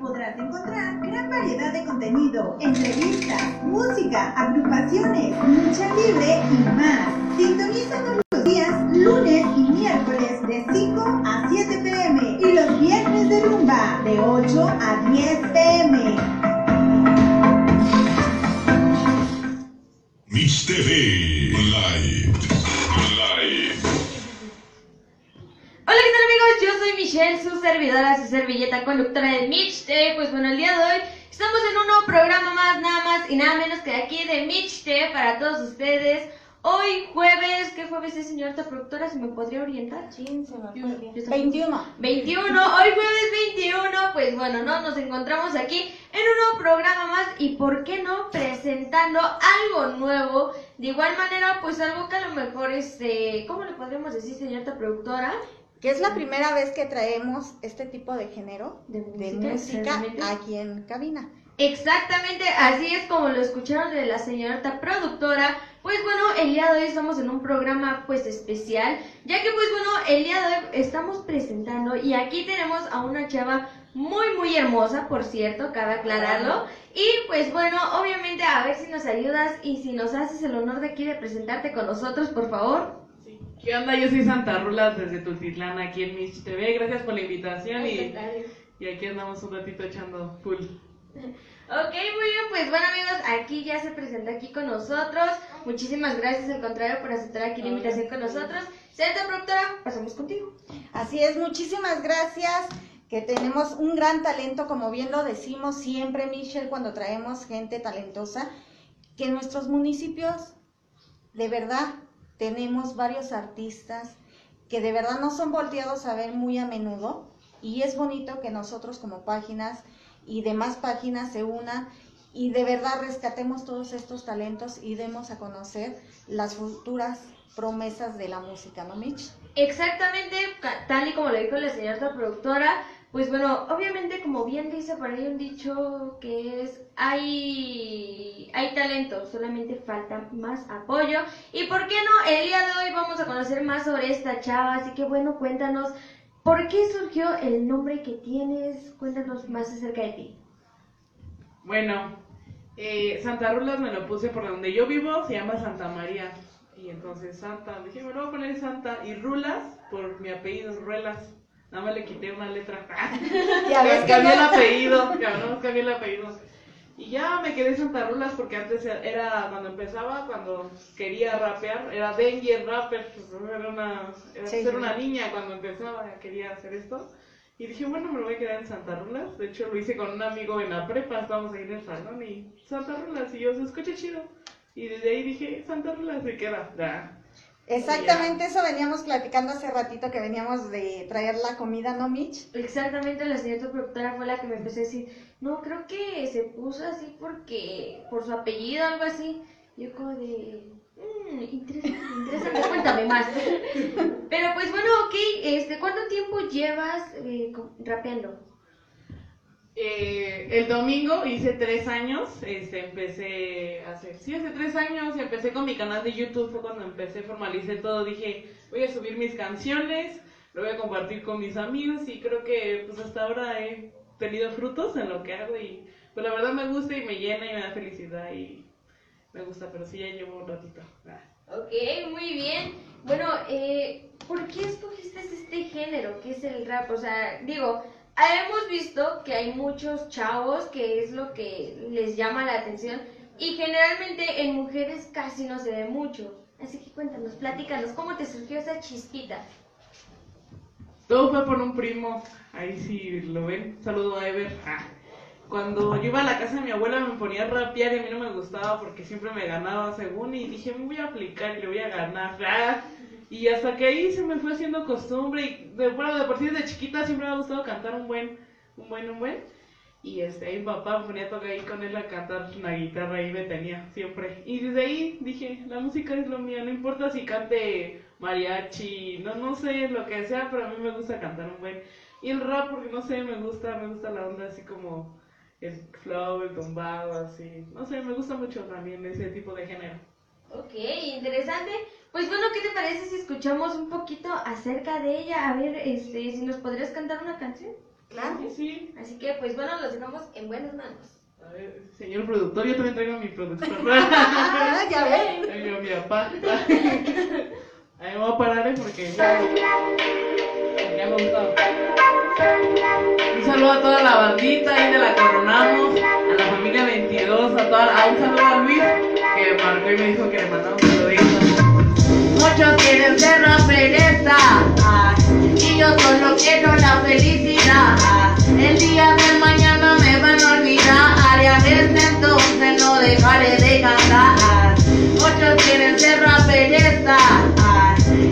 Podrás encontrar gran variedad de contenido, entrevistas, música, agrupaciones, lucha libre y más. Sintonízanos los días lunes y miércoles de 5 a 7 pm y los viernes de rumba de 8 a 10 servilleta conductora de Mitch TV. Pues bueno, el día de hoy estamos en un nuevo programa más, nada más y nada menos que de aquí de Mitch TV para todos ustedes. Hoy jueves, ¿qué jueves es señorita productora? ¿Se me podría orientar? 15, me Yo- acuerdo. yo tampoco. 21. 21, hoy jueves 21, pues bueno, ¿no? Nos encontramos aquí en un nuevo programa más y ¿por qué no? Presentando algo nuevo, de igual manera, pues algo que a lo mejor, este, ¿cómo le podríamos decir, señorita productora? Que es la primera vez que traemos este tipo de género De de música, aquí en cabina. Exactamente, así es como lo escucharon de la señorita productora. Pues bueno, el día de hoy estamos en un programa pues especial, ya que pues bueno, el día de hoy estamos presentando y aquí tenemos a una chava muy muy hermosa, por cierto, cabe aclararlo. Y pues bueno, obviamente a ver si nos ayudas y si nos haces el honor de aquí de presentarte con nosotros, por favor. ¿Qué onda? Yo soy Santa Rulas desde Tultitlán, aquí en Mitch TV. Gracias por la invitación y, y aquí andamos un ratito echando full. Ok, muy bien, pues bueno amigos, aquí ya se presentó aquí con nosotros. Muchísimas gracias al contrario por aceptar aquí la invitación con nosotros. Señorita productora, pasamos contigo. Así es, muchísimas gracias. Que tenemos un gran talento, como bien lo decimos siempre, Michelle, cuando traemos gente talentosa, que en nuestros municipios, de verdad, tenemos varios artistas que de verdad no son volteados a ver muy a menudo. Y es bonito que nosotros como páginas y demás páginas se unan y de verdad rescatemos todos estos talentos y demos a conocer las futuras promesas de la música, ¿no, Mitch? Exactamente, tal y como lo dijo la señorita productora, pues bueno, obviamente como bien dice por ahí un dicho que es, hay, hay talento, solamente falta más apoyo. Y por qué no, el día de hoy vamos a conocer más sobre esta chava, así que bueno, cuéntanos, ¿por qué surgió el nombre que tienes? Cuéntanos más acerca de ti. Bueno, eh, Santa Rulas me lo puse por donde yo vivo, se llama Santa María. Y entonces Santa, dije, me lo voy a poner Santa. Y Rulas por mi apellido, Ruelas. Nada más le quité una letra. Ya ves que cambié el apellido, más cambié el apellido. Y ya me quedé Santa Rulas porque antes era cuando empezaba, cuando quería rapear, era Danger Rapper, era una, era Sí, ser sí. una niña cuando empezaba, quería hacer esto. Y dije, bueno, me lo voy a quedar en Santa Rulas. De hecho, lo hice con un amigo en la prepa, estábamos ahí en el salón y Santa Rulas, y yo, se escucha chido. Y desde ahí dije, Santa Rulas se queda. Ya. Exactamente eso veníamos platicando hace ratito que veníamos de traer la comida, ¿no, Mitch? Exactamente, la señorita productora fue la que me empezó a decir, no, creo que se puso así porque, por su apellido, algo así. Yo como de, "Mm, interesante, interesante, cuéntame más. Pero pues bueno, ok, este, ¿cuánto tiempo llevas eh, rapeando? Eh, el domingo hice tres años, este, empecé hace, sí, hace tres años, empecé con mi canal de YouTube, fue cuando empecé, formalicé todo, dije, voy a subir mis canciones, lo voy a compartir con mis amigos, y creo que pues hasta ahora he tenido frutos en lo que hago, y pues la verdad me gusta y me llena y me da felicidad, y me gusta, pero sí ya llevo un ratito. Ok, muy bien. Bueno, eh, ¿por qué escogiste este género que es el rap? O sea, digo, hemos visto que hay muchos chavos que es lo que les llama la atención y generalmente en mujeres casi no se ve mucho. Así que cuéntanos, platícanos, ¿cómo te surgió esa chispita? Todo fue por un primo, ahí sí lo ven, saludo a Ever. Ah. Cuando yo iba a la casa de mi abuela me ponía a rapear y a mí no me gustaba porque siempre me ganaba según y dije me voy a aplicar y le voy a ganar. Ah. Y hasta que ahí se me fue haciendo costumbre y de, bueno, de sí desde chiquita siempre me ha gustado cantar un buen, un buen, un buen. Y este, mi papá me ponía a tocar ahí con él a cantar una guitarra y me tenía siempre. Y desde ahí dije, la música es lo mío, no importa si cante mariachi, no, no sé, lo que sea, pero a mí me gusta cantar un buen. Y el rap, porque no sé, me gusta, me gusta la onda así como el flow, el tumbado, así. No sé, me gusta mucho también ese tipo de género. Ok, interesante. Pues bueno, ¿qué te parece si escuchamos un poquito acerca de ella? A ver, este, si nos podrías cantar una canción. Claro. Sí, sí. Así que, pues bueno, los dejamos en buenas manos. A ver, señor productor, yo también traigo a mi productor. Ah, ya ven. Ay, mi, mi papá. Ahí me voy a parar ¿eh? porque ya, ya me gustó. Un saludo a toda la bandita ahí de la Coronamos, a la familia 22, a toda, a un saludo a Luis dijo que le mandamos un saludito. Muchos quieren ser la pereza y yo solo quiero la felicidad. El día de mañana me van a olvidar y a ese entonces no dejaré de cantar. Muchos quieren ser la pereza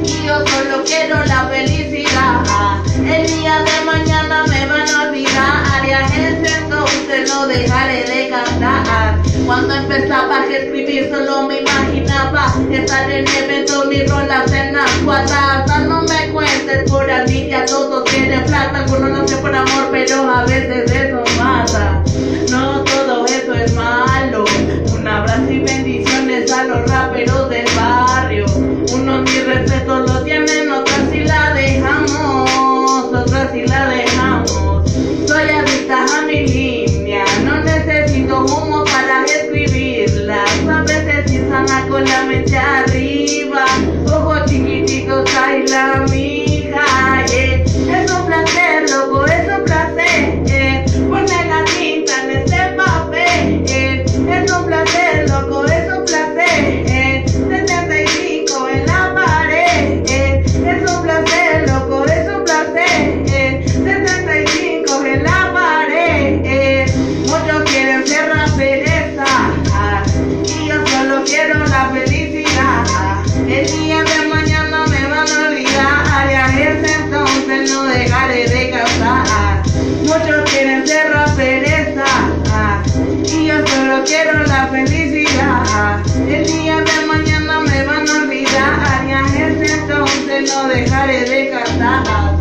y yo solo quiero la felicidad. El día de mañana me van a olvidar y a ese entonces no dejaré de cantar. Cuando empezaba a escribir solo me imaginaba estar en eventos, rolas en las cuadras. No me cuentes por envidia, todos quieren plata, algunos no sé por amor, pero a veces eso mata. No todo eso es malo. Un abrazo y bendiciones a los raperos del barrio. Unos mi respeto lo tienen, otros con la mente arriba, ojos chiquititos, ay la mija. Es un placer, loco, es un placer, eh. Ponle la tinta en este papel, eh. Es un placer, loco, quiero la felicidad. El día de mañana me van a olvidar, y a ese entonces no dejaré de cantar.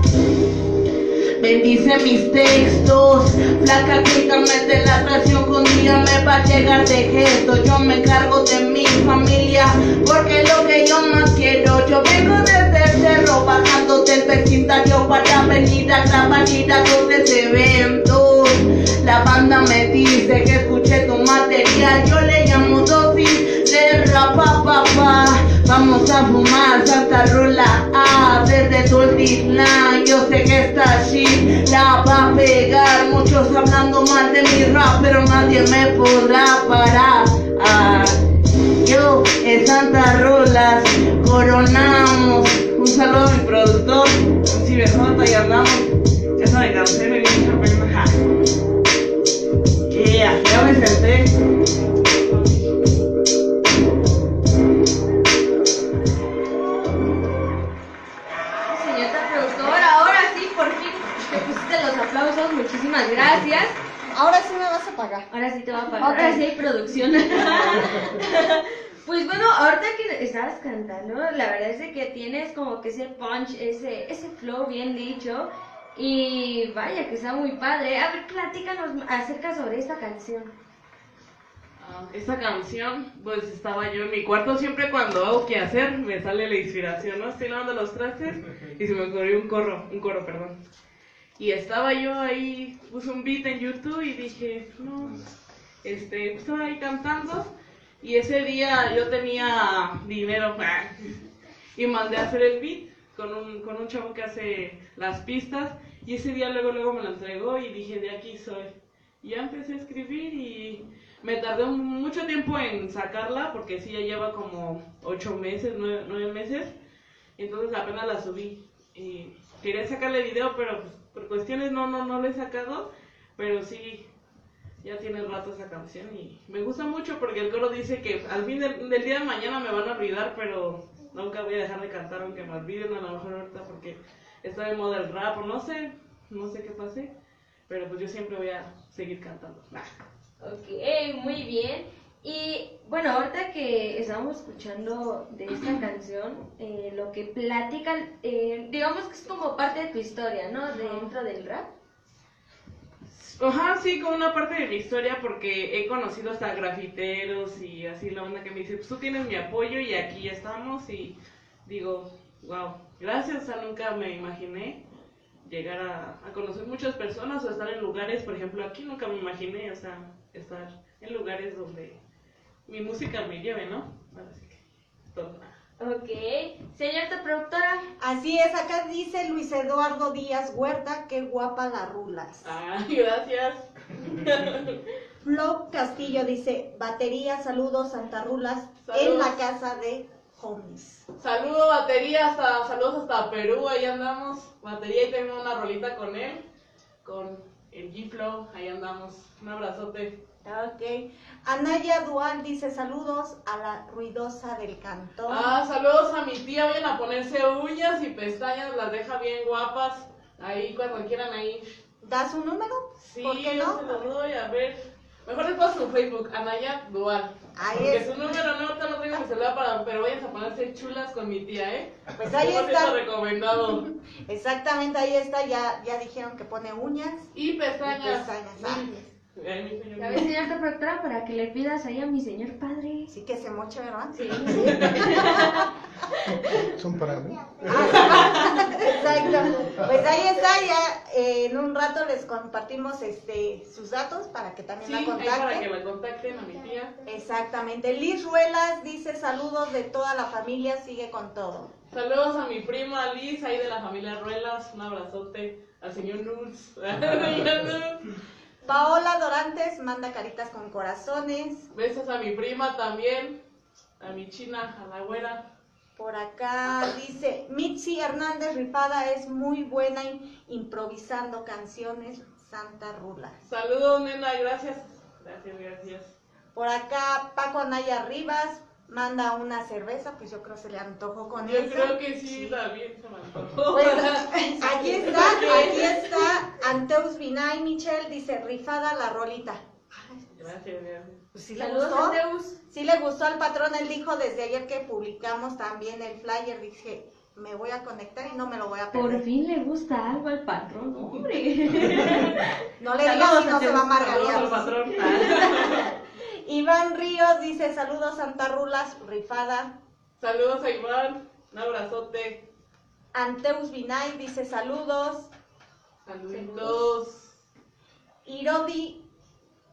Bendice mis textos, flaca quítame de la atracción que un día me va a llegar de gesto. Yo me encargo de mi familia, porque lo que yo más quiero, yo vengo desde el cerro, bajando del vecindario para venir a grabar ir a todos los eventos. La banda me dice que escuché tu material, yo le llamo dosis de rapa papá. Vamos a fumar Santa Rola A desde Tultitlán. Yo sé que esta shit la va a pegar. Muchos hablando mal de mi rap, pero nadie me podrá parar. Ah, yo en Santa Rolas coronamos. Un saludo a mi productor, BJ y andamos. Esa me cansé, me pena. Ja. Yeah, ya me senté. Señorita productora, ahora sí, por fin te pusiste los aplausos. Muchísimas gracias. Ahora sí me vas a pagar. Ahora sí te va a pagar. Ahora sí hay producción. Pues bueno, ahorita que estabas cantando, la verdad es de que tienes como que ese punch, ese, ese flow bien dicho. Y vaya que está muy padre. A ver, platícanos acerca sobre esta canción. Ah, Esta canción, pues estaba yo en mi cuarto, siempre cuando hago que hacer me sale la inspiración, ¿no? Estoy lavando los trastes y se me ocurrió un corro, un coro, perdón. Y estaba yo ahí, puse un beat en YouTube y dije, no, este, estaba ahí cantando y ese día yo tenía dinero y mandé a hacer el beat con un, con un chavo que hace las pistas y ese día luego luego me lo entregó y dije, de aquí soy. Y ya empecé a escribir y me tardé mucho tiempo en sacarla porque sí ya lleva como ocho meses, nueve, nueve meses. Entonces apenas la subí. Quería sacarle video, pero pues, por cuestiones no, no, no lo he sacado. Pero sí, ya tiene rato esa canción y me gusta mucho porque el coro dice que al fin del, del día de mañana me van a olvidar, pero nunca voy a dejar de cantar aunque me olviden a lo mejor ahorita porque está de moda el rap o no sé, no sé qué pase. Pero pues yo siempre voy a seguir cantando. Ok, muy bien. Y bueno, ahorita que estamos escuchando de esta canción, eh, lo que platican, eh, digamos que es como parte de tu historia, ¿no? Dentro del rap. Ajá, sí, como una parte de mi historia porque he conocido hasta grafiteros y así la onda que me dice, pues tú tienes mi apoyo y aquí estamos y digo, wow, gracias, o sea, nunca me imaginé llegar a, a conocer muchas personas o estar en lugares, por ejemplo, aquí nunca me imaginé, o sea, estar en lugares donde mi música me lleve, ¿no? Así que, todo. Ok. Señorita productora, Así es, acá dice Luis Eduardo Díaz Huerta, qué guapa la rulas. Ah, gracias. Flo Castillo dice, batería, saludos Santa Rulas, en la casa de homies. Saludo batería hasta, saludos hasta Perú, ahí andamos. Batería y tengo una rolita con él, con el G-Flow, ahí andamos. Un abrazote. Ok. Anaya Dual dice, saludos a la ruidosa del cantón. Ah, saludos a mi tía, vayan a ponerse uñas y pestañas, las deja bien guapas. Ahí cuando quieran ahí. ¿Da su número? Sí, ¿Por qué yo no? se los doy, a ver. Mejor paso su Facebook, Anaya Dual. Ahí es. su número no, ahorita no tengo mi celular para, pero vayan a ponerse chulas con mi tía, ¿eh? Pues ahí 100% está. recomendado. Exactamente, ahí está, ya, ya dijeron que pone uñas. Y pestañas. Pestañas, Sí. ah. Señor. ya ves, señorita productora, para que le pidas ahí a mi señor padre. Sí que se moche, ¿verdad? Sí. Son para mí. Exacto. Pues ahí está, ya eh, en un rato les compartimos este sus datos para que también Sí, la ahí para que contacten. la contacten a mi tía. Exactamente. Liz Ruelas dice saludos de toda la familia, sigue con todo. Saludos a mi prima Liz, ahí de la familia Ruelas. Un abrazote al señor Nuls. Paola Dorantes manda caritas con corazones. Besos a mi prima también. A mi china, a la güera. Por acá dice Mitzi Hernández Rifada es muy buena im- improvisando canciones Santa Rula. Saludos, nena, gracias. Gracias, gracias. Por acá Paco Anaya Rivas manda una cerveza, pues yo creo que se le antojó con Yo eso. creo que sí, también se me antojó. Pues aquí está, aquí está Anteus Vinay Michelle dice rifada la rolita. Gracias, gracias. Pues sí le Saludos, gustó. Anteus. Sí le gustó al patrón, él dijo desde ayer que publicamos también el flyer, dije, me voy a conectar y no me lo voy a Por perder. fin le gusta algo al patrón, hombre. No le digas si no se va a. Iván Ríos dice saludos Santa Rulas, rifada. Saludos a Iván. Un abrazote. Anteus Vinay dice saludos. Saluditos. Irodi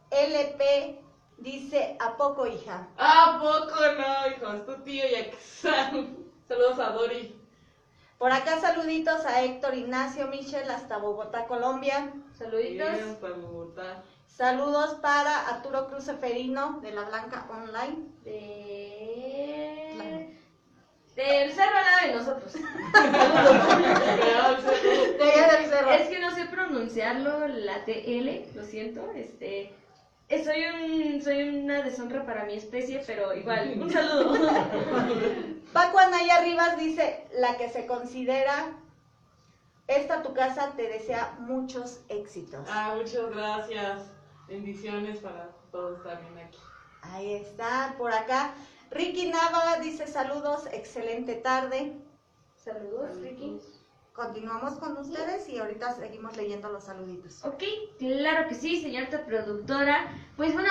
LP dice ¿a poco hija? ¿A poco no, hijo? Es tu tío Yaxan. Saludos a Dori. Por acá saluditos a Héctor Ignacio Michel hasta Bogotá, Colombia. Saluditos. Bien, hasta Bogotá. Saludos para Arturo Cruz Eferino de La Blanca Online. De... Del cerro al lado de nosotros. Saludos. De allá del cerro. Es que no sé pronunciarlo, la TL, lo siento, este... eh, Soy, un, soy una deshonra para mi especie, pero igual, un saludo. Paco Anaya Rivas dice, la que se considera, esta tu casa te desea muchos éxitos. Ah, muchas gracias. Bendiciones para todos también aquí. Ahí está, por acá. Ricky Nava dice saludos, excelente tarde. Saludos, Ricky. Continuamos con ustedes y ahorita seguimos leyendo los saluditos. Ok, claro que sí, señorita productora. Pues bueno,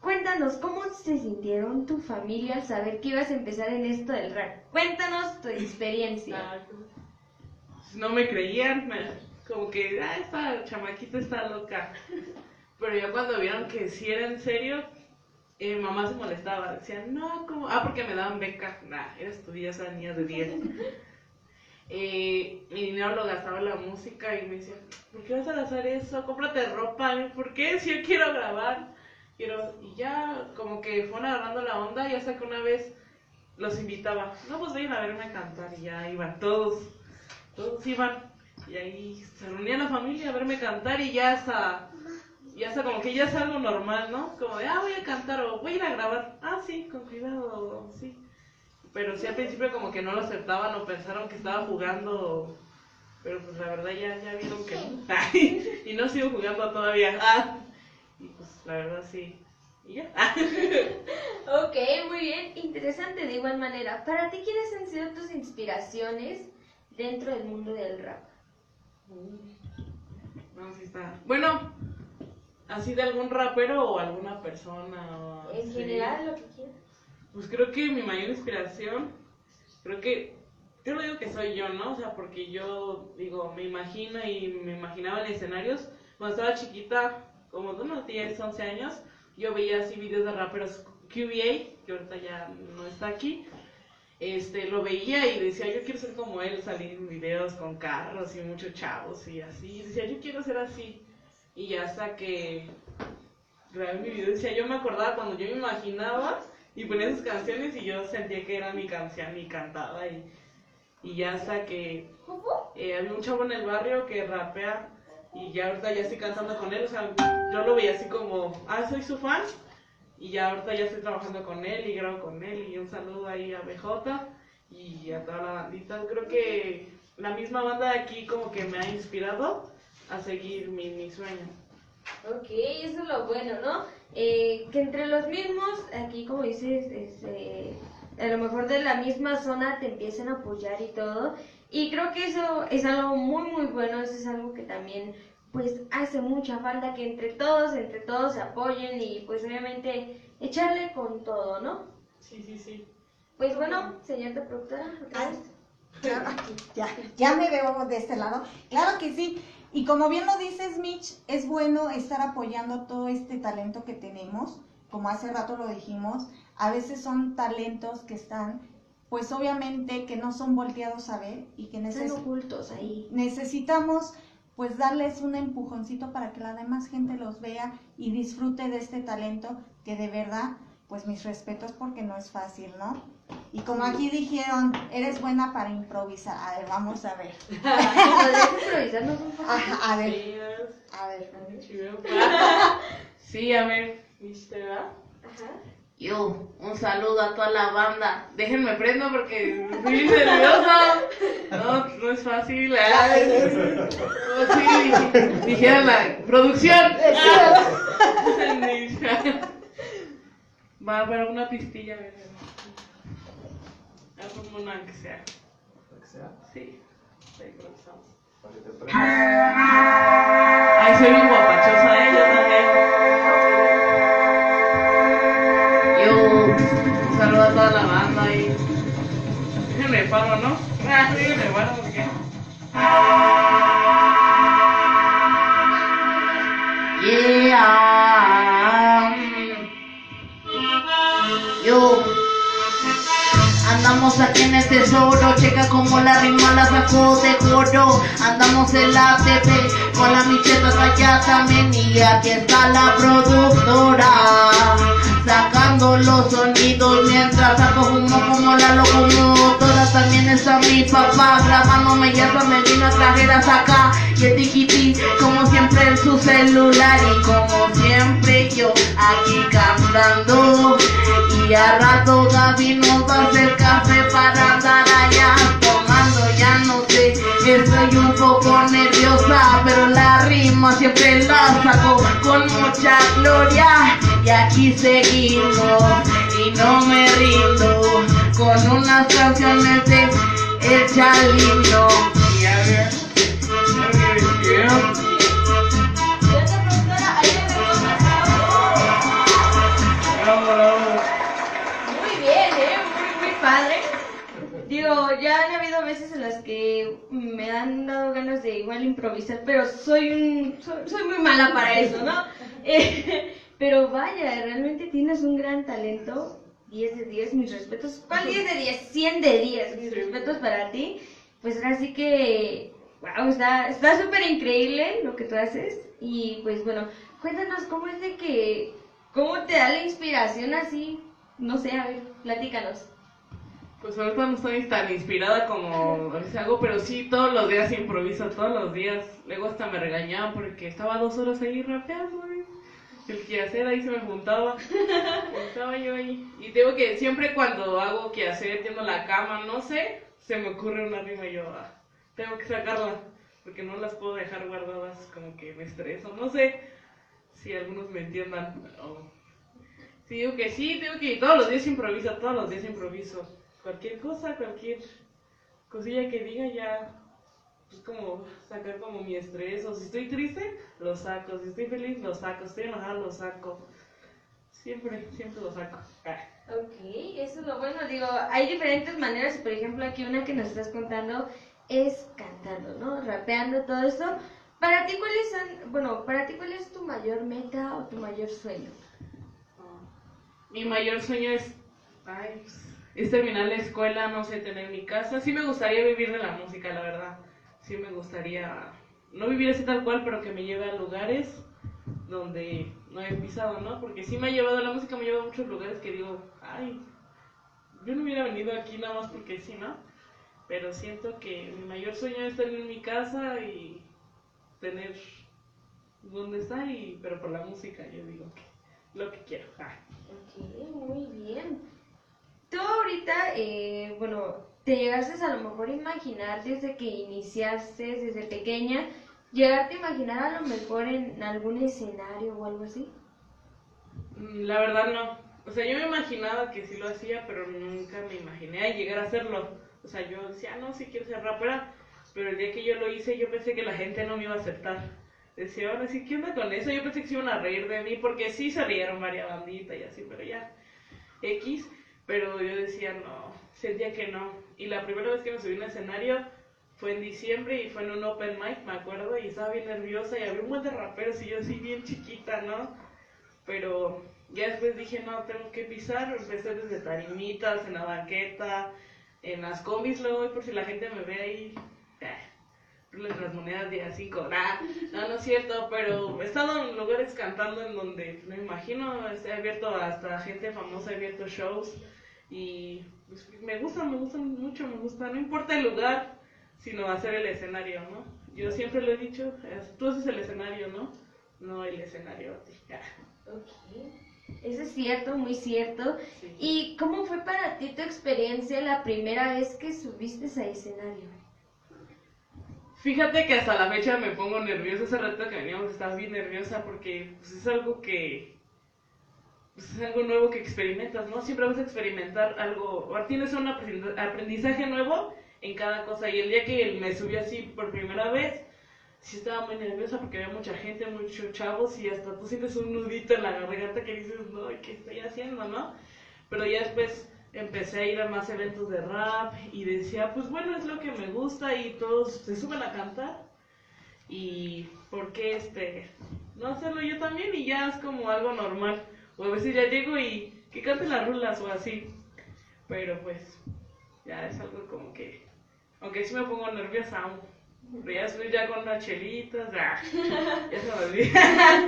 cuéntanos, ¿cómo se sintieron tu familia al saber que ibas a empezar en esto del rap? Cuéntanos tu experiencia. Ah, pues, no me creían, me- como que, ah, esta chamaquita está loca. Pero ya cuando vieron que sí era en serio, eh, mamá se molestaba. Decían, no, ¿cómo? Ah, porque me daban beca. Nah, eres tu esa niña de 10. Eh, mi dinero lo gastaba en la música y me decían, ¿por qué vas a gastar eso? Cómprate ropa. ¿Por qué? Si yo quiero grabar. Quiero... Y ya, como que fueron agarrando la onda y hasta que una vez los invitaba, no, pues vayan a verme cantar. Y ya iban todos, todos iban. Y ahí se reunía la familia a verme cantar y ya hasta, ya hasta como que ya es algo normal, ¿no? Como de, ah, voy a cantar o voy a ir a grabar. Ah, sí, con cuidado, sí. Pero sí al principio como que no lo aceptaban o pensaron que estaba jugando. Pero pues la verdad ya, ya vieron que no. y no sigo jugando todavía. Ah, y pues la verdad sí. Y ya. Ok, muy bien, interesante de igual manera. Para ti, ¿quiénes han sido tus inspiraciones dentro del mundo del rap? No, sí está. Bueno, así de algún rapero o alguna persona. o En así. general, lo que quieras. Pues creo que mi mayor inspiración, creo que yo no digo que soy yo, ¿no? O sea, porque yo, digo, me imagino y me imaginaba en escenarios. Cuando estaba chiquita, como de unos 10, 11 años, yo veía así videos de raperos QBA, que ahorita ya no está aquí. Este, lo veía y decía, yo quiero ser como él, salir en videos con carros y muchos chavos y así. Decía, yo quiero ser así. Y hasta que grabé mi video, decía, yo me acordaba cuando yo me imaginaba y ponía sus canciones y yo sentía que era mi canción y cantaba y, y ya hasta que eh, había un chavo en el barrio que rapea y ya ahorita ya estoy cantando con él, o sea, yo lo veía así como, ah, soy su fan y ya ahorita ya estoy trabajando con él y grabo con él y un saludo ahí a BJ y a toda la bandita. Creo que la misma banda de aquí como que me ha inspirado a seguir mi, mi sueño. Ok, eso es lo bueno, ¿no? Eh, que entre los mismos, aquí como dices, este, a lo mejor de la misma zona te empiecen a apoyar y todo. Y creo que eso es algo muy, muy bueno, eso es algo que también pues hace mucha falta que entre todos, entre todos se apoyen y pues obviamente echarle con todo, ¿no? Sí, sí, sí. Pues bueno, señorita productora, otra vez. Aquí, ya, ya me veo de este lado. Claro que sí. Y como bien lo dices, Mitch, es bueno estar apoyando todo este talento que tenemos. Como hace rato lo dijimos, a veces son talentos que están, pues obviamente que no son volteados a ver y que Están necesitan ocultos ahí. necesitamos pues darles un empujoncito para que la demás gente los vea y disfrute de este talento que de verdad, pues mis respetos porque no es fácil, ¿no? Y como aquí dijeron, eres buena para improvisar. A ver, vamos a ver. ¿Podrías improvisarnos un poco? Ajá, a ver, a ver. Sí, a ver, ¿viste, va? Ajá. Yo, un saludo a toda la banda. Déjenme prendo porque estoy nerviosa. No, no es fácil. Ay, oh, sí, dijera la producción. Va a haber una pistilla. a ver. Ah, como una que sea. Sí, improvisamos. Ay, soy bien guapachosa, ¿eh? Yo también. Yo, saludo a toda la banda y. Déjenme paro, ¿no? Ah, déjenme paro porque. En el tesoro, checa como la rima la sacó de coro. Andamos en la TV con la micheta allá también y aquí está la productora. Sacando los sonidos mientras saco humo como la locomotora. También está mi papá grabándome ya me vino trajeras acá. Y el tiquitín como siempre en su celular. Y como siempre yo aquí cantando. Y a rato Gaby nos va a hacer café para andar allá estoy un poco nerviosa. Pero la rima siempre la saco con mucha gloria. Y aquí seguimos y no me rindo con unas canciones de El Chalino. Ya han habido veces en las que me han dado ganas de igual improvisar, pero soy un, soy, soy muy mala para eso, ¿no? Eh, pero vaya, realmente tienes un gran talento. 10 de 10, mis respetos. ¿Cuál 10 de 10? 100 de 10, mis respetos para ti. Pues ahora sí que, wow, está está súper increíble lo que tú haces. Y pues bueno, cuéntanos cómo es de que, cómo te da la inspiración así. No sé, a ver, platícanos. Pues ahorita no estoy tan inspirada como a veces hago, pero sí todos los días improviso, todos los días. Luego hasta me regañaban porque estaba dos horas ahí rapeando, ¿eh? El quehacer ahí se me juntaba. estaba yo ahí. Y tengo que siempre cuando hago quehacer, tiendo la cama, no sé, se me ocurre una rima y yo, ah, tengo que sacarla. Porque no las puedo dejar guardadas, como que me estreso. No sé si algunos me entiendan. o- Sí, digo que sí, digo que todos los días improviso, todos los días improviso. Cualquier cosa, cualquier cosilla que diga ya, pues como sacar como mi estrés. O si estoy triste, lo saco. Si estoy feliz, lo saco. Estoy enojada, lo saco. Siempre, siempre lo saco. Ah. Ok, eso es lo bueno. Digo, hay diferentes maneras. Por ejemplo, aquí una que nos estás contando es cantando, ¿no? Rapeando, todo esto. Para ti, ¿cuáles son, bueno, para ti, cuál es tu mayor meta o tu mayor sueño? Mi mayor sueño es, ay, pues, es terminar la escuela, no sé, tener mi casa. Sí me gustaría vivir de la música, la verdad. Sí me gustaría, no vivir así tal cual, pero que me lleve a lugares donde no he pisado, ¿no? Porque sí me ha llevado, la música me lleva a muchos lugares que digo, ay, yo no hubiera venido aquí nada más porque sí, ¿no? Pero siento que mi mayor sueño es tener mi casa y tener donde está, y, pero por la música, yo digo que lo que quiero. Ah. Ok, muy bien. Tú ahorita, eh, bueno, te llegaste a lo mejor a imaginar desde que iniciaste, desde pequeña, llegarte a imaginar a lo mejor en algún escenario o algo así. Mm, La verdad no. O sea, yo me imaginaba que sí lo hacía, pero nunca me imaginé llegar a hacerlo. O sea, yo decía, "Ah, no, sí quiero ser rapera, pero el día que yo lo hice, yo pensé que la gente no me iba a aceptar. Decía, ahora sí, ¿qué onda con eso? Yo pensé que se iban a reír de mí, porque sí salieron varias banditas y así, pero ya, X. Pero yo decía, no, sentía que no. Y la primera vez que me subí a un escenario fue en diciembre y fue en un open mic, me acuerdo, y estaba bien nerviosa y había un buen de raperos y yo así bien chiquita, ¿no? Pero ya después dije, no, tengo que pisar. Empecé desde tarimitas, en la banqueta, en las combis. Luego voy por si la gente me ve ahí. eh, las monedas de a 5. no, no es cierto, pero he estado en lugares cantando en donde me imagino, he abierto hasta gente famosa, he abierto shows. Y pues, me gustan, me gustan mucho, me gusta. No importa el lugar, sino hacer el escenario, ¿no? Yo siempre lo he dicho, tú haces el escenario, ¿no? No el escenario a ti. Ok. Eso es cierto, muy cierto. Sí. ¿Y cómo fue para ti tu experiencia la primera vez que subiste a escenario? Fíjate que hasta la fecha me pongo nerviosa. Ese rato que veníamos estaba bien nerviosa porque pues, es algo que. Pues, es algo nuevo que experimentas, ¿no? Siempre vas a experimentar algo. Tienes un aprendi- aprendizaje nuevo en cada cosa. Y el día que me subí así por primera vez, sí estaba muy nerviosa porque había mucha gente, muchos chavos. Y hasta tú sientes un nudito en la garganta que dices, no, ¿qué estoy haciendo, no? Pero ya después empecé a ir a más eventos de rap y decía, pues bueno, es lo que me gusta y todos se suben a cantar. Y por qué este, no hacerlo yo también y ya es como algo normal. O a veces ya llego y que cante las rulas o así. Pero pues ya es algo como que, aunque sí me pongo nerviosa aún. Pero ya estoy ya con unas chelitas, ya, ya se me olvida.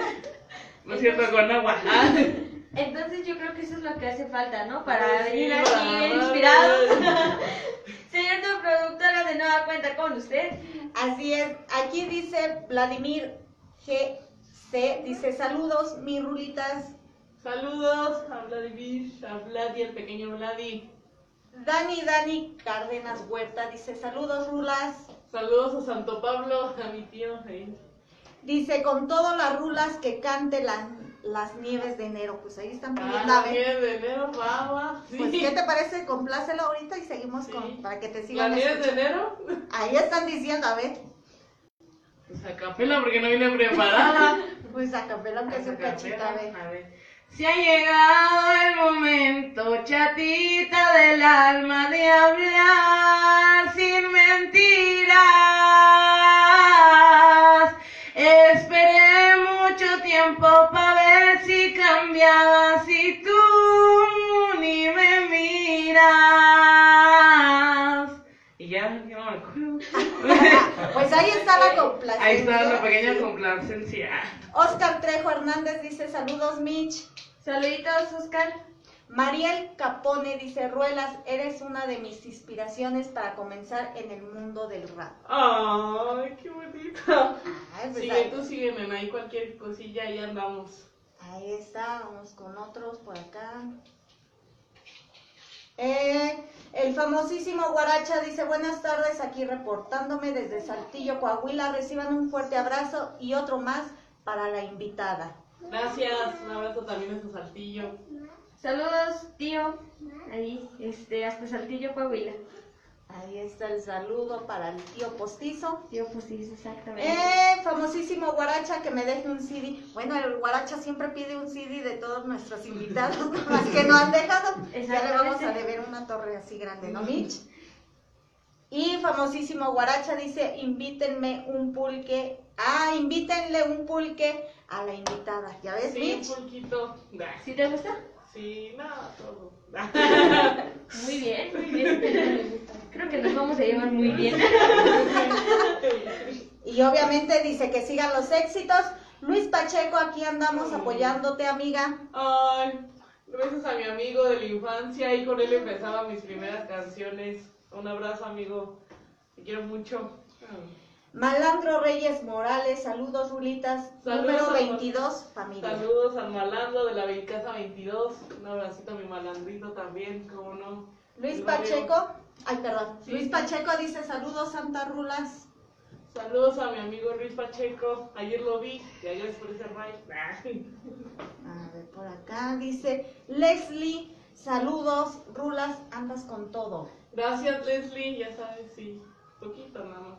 No es cierto, con agua. Entonces yo creo que eso es lo que hace falta, ¿no? Para Ay, sí, venir aquí madre. inspirados. Señor tu productora de nueva cuenta con usted. Así es, aquí dice Vladimir GC, dice saludos, mis rulitas. Saludos a Vladimir, a Vladi, el pequeño Vladi. Dani Dani Cárdenas Huerta dice saludos, rulas. Saludos a Santo Pablo, a mi tío. Dice con todas las rulas que cante las, las nieves de enero. Pues ahí están pidiendo a Ah. 10 de enero, va, sí. Pues, ¿qué te parece? Complácelo ahorita y seguimos Sí. con, para que te ¿La sigan 10 de escuchando. enero? Ahí están diciendo, a ver, Pues a capela porque no viene preparada. pues a capela aunque sea un cachito, a ver. a ver. Si ha llegado el momento, chatita del alma, de hablar sin mentiras. Esperé mucho tiempo para ver si cambiabas y tú ni me miras. Y ya, ya no me acuerdo. Pues ahí está la complacencia. Ahí está la pequeña complacencia. Oscar Trejo Hernández dice saludos, Mitch. Saluditos, Oscar. Mariel Capone dice, Ruelas, eres una de mis inspiraciones para comenzar en el mundo del rap. Ay, qué bonito. Ay, pues Sigue, ahí, tú sígueme, ahí cualquier cosilla y andamos. ahí está, vamos con otros por acá. Eh, el famosísimo Guaracha dice, buenas tardes, aquí reportándome desde Saltillo, Coahuila. Reciban un fuerte abrazo y otro más para la invitada. Gracias, un abrazo también su saltillo. Saludos, tío. Ahí, este, hasta Saltillo, Coahuila. Ahí está el saludo para el tío postizo. Tío, sí, exactamente. Eh, famosísimo Guaracha que me deje un CD. Bueno, el Guaracha siempre pide un CD de todos nuestros invitados, más que no han dejado. Ya le vamos a deber una torre así grande, ¿no, Mitch? Y famosísimo Guaracha dice, invítenme un pulque. Ah, invítenle un pulque a la invitada. ¿Ya ves, Sí, Mitch? un poquito. Nah, ¿Sí te gusta? Sí, nada, todo. Muy bien, muy bien. Creo que nos vamos a llevar muy bien. Y obviamente dice que sigan los éxitos. Luis Pacheco, aquí andamos apoyándote, amiga. Ay, gracias a mi amigo de la infancia y con él empezaba mis primeras canciones. Un abrazo, amigo. Te quiero mucho. Malandro Reyes Morales, saludos, Rulitas. Saludos, Número amor. 22, familia. Saludos al malandro de la Casa 22. Un abracito a mi malandrito también, como no. Luis. Pacheco, ay, perdón. Sí. Luis Pacheco dice saludos, Santa Rulas. Saludos a mi amigo Luis Pacheco. Ayer lo vi y ayer por ese raid. A ver, por acá dice Leslie, saludos, Rulas, andas con todo. Gracias, Leslie. Ya sabes, sí. Poquito nada más.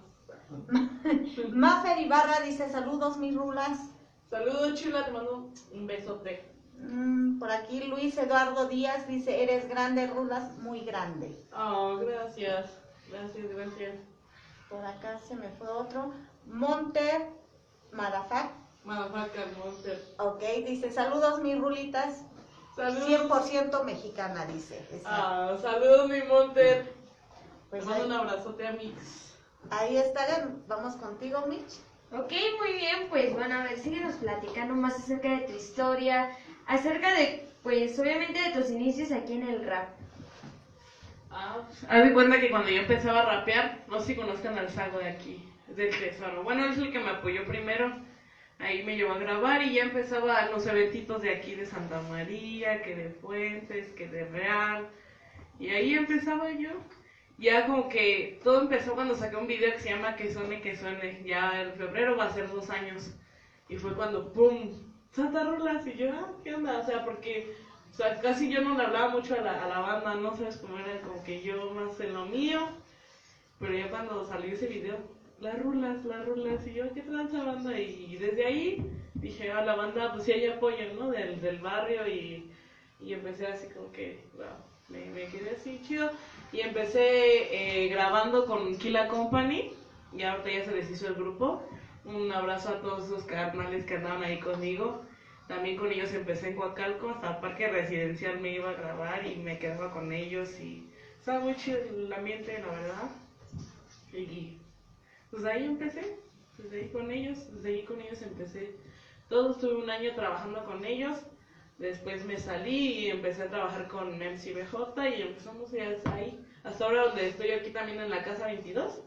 Mafer Ibarra dice saludos, mis Rulas. Saludos, chula. Te mando un besote. Mm, por aquí Luis Eduardo Díaz dice, eres grande, Rulas, muy grande. Oh, gracias. Gracias, gracias. Por acá se me fue otro. Monter Madafac, Motherfucker Monster. ok, dice saludos, mis Rulitas. Saludos. 100% mexicana, dice. Ah, saludos, mi Monter. Pues Te mando ahí- un abrazote a Mix. Ahí está, vamos contigo, Mitch. Ok, muy bien, pues bueno, a ver, síguenos platicando más acerca de tu historia, acerca de, pues obviamente de tus inicios aquí en el rap. Ah, haz de cuenta que cuando yo empezaba a rapear, no sé si conozcan al Sago de aquí, del Tesoro. Bueno, es el que me apoyó primero. Ahí me llevó a grabar y ya empezaba los eventitos de aquí de Santa María, que de Fuentes, que de Real. Y ahí empezaba yo. Ya como que todo empezó cuando saqué un video que se llama Que suene, que suene. Ya en febrero va a ser dos años. Y fue cuando, ¡pum! Santa Rolas. Y yo, ah, ¿qué onda? O sea, porque o sea, casi yo no le hablaba mucho a la, a la banda, no sabes cómo era, como que yo más en lo mío. Pero ya cuando salió ese video, las rulas, las rulas, y yo, ¿qué tranza banda? Y desde ahí dije, a la banda, pues sí hay apoyo, ¿no? Del, del barrio y, y empecé así como que, wow, me, me quedé así chido. Y empecé eh, grabando con Kila Company, y ahorita ya se deshizo el grupo. Un abrazo a todos esos carnales que andaban ahí conmigo. También con ellos empecé en Coacalco, hasta Parque Residencial me iba a grabar y me quedaba con ellos y estaba muy chido el ambiente, la verdad. Y pues ahí empecé, desde ahí con ellos, desde ahí con ellos empecé. Todo estuve un año trabajando con ellos, después me salí y empecé a trabajar con MCBJ y empezamos ya ahí. Hasta ahora donde estoy aquí también en la casa 22,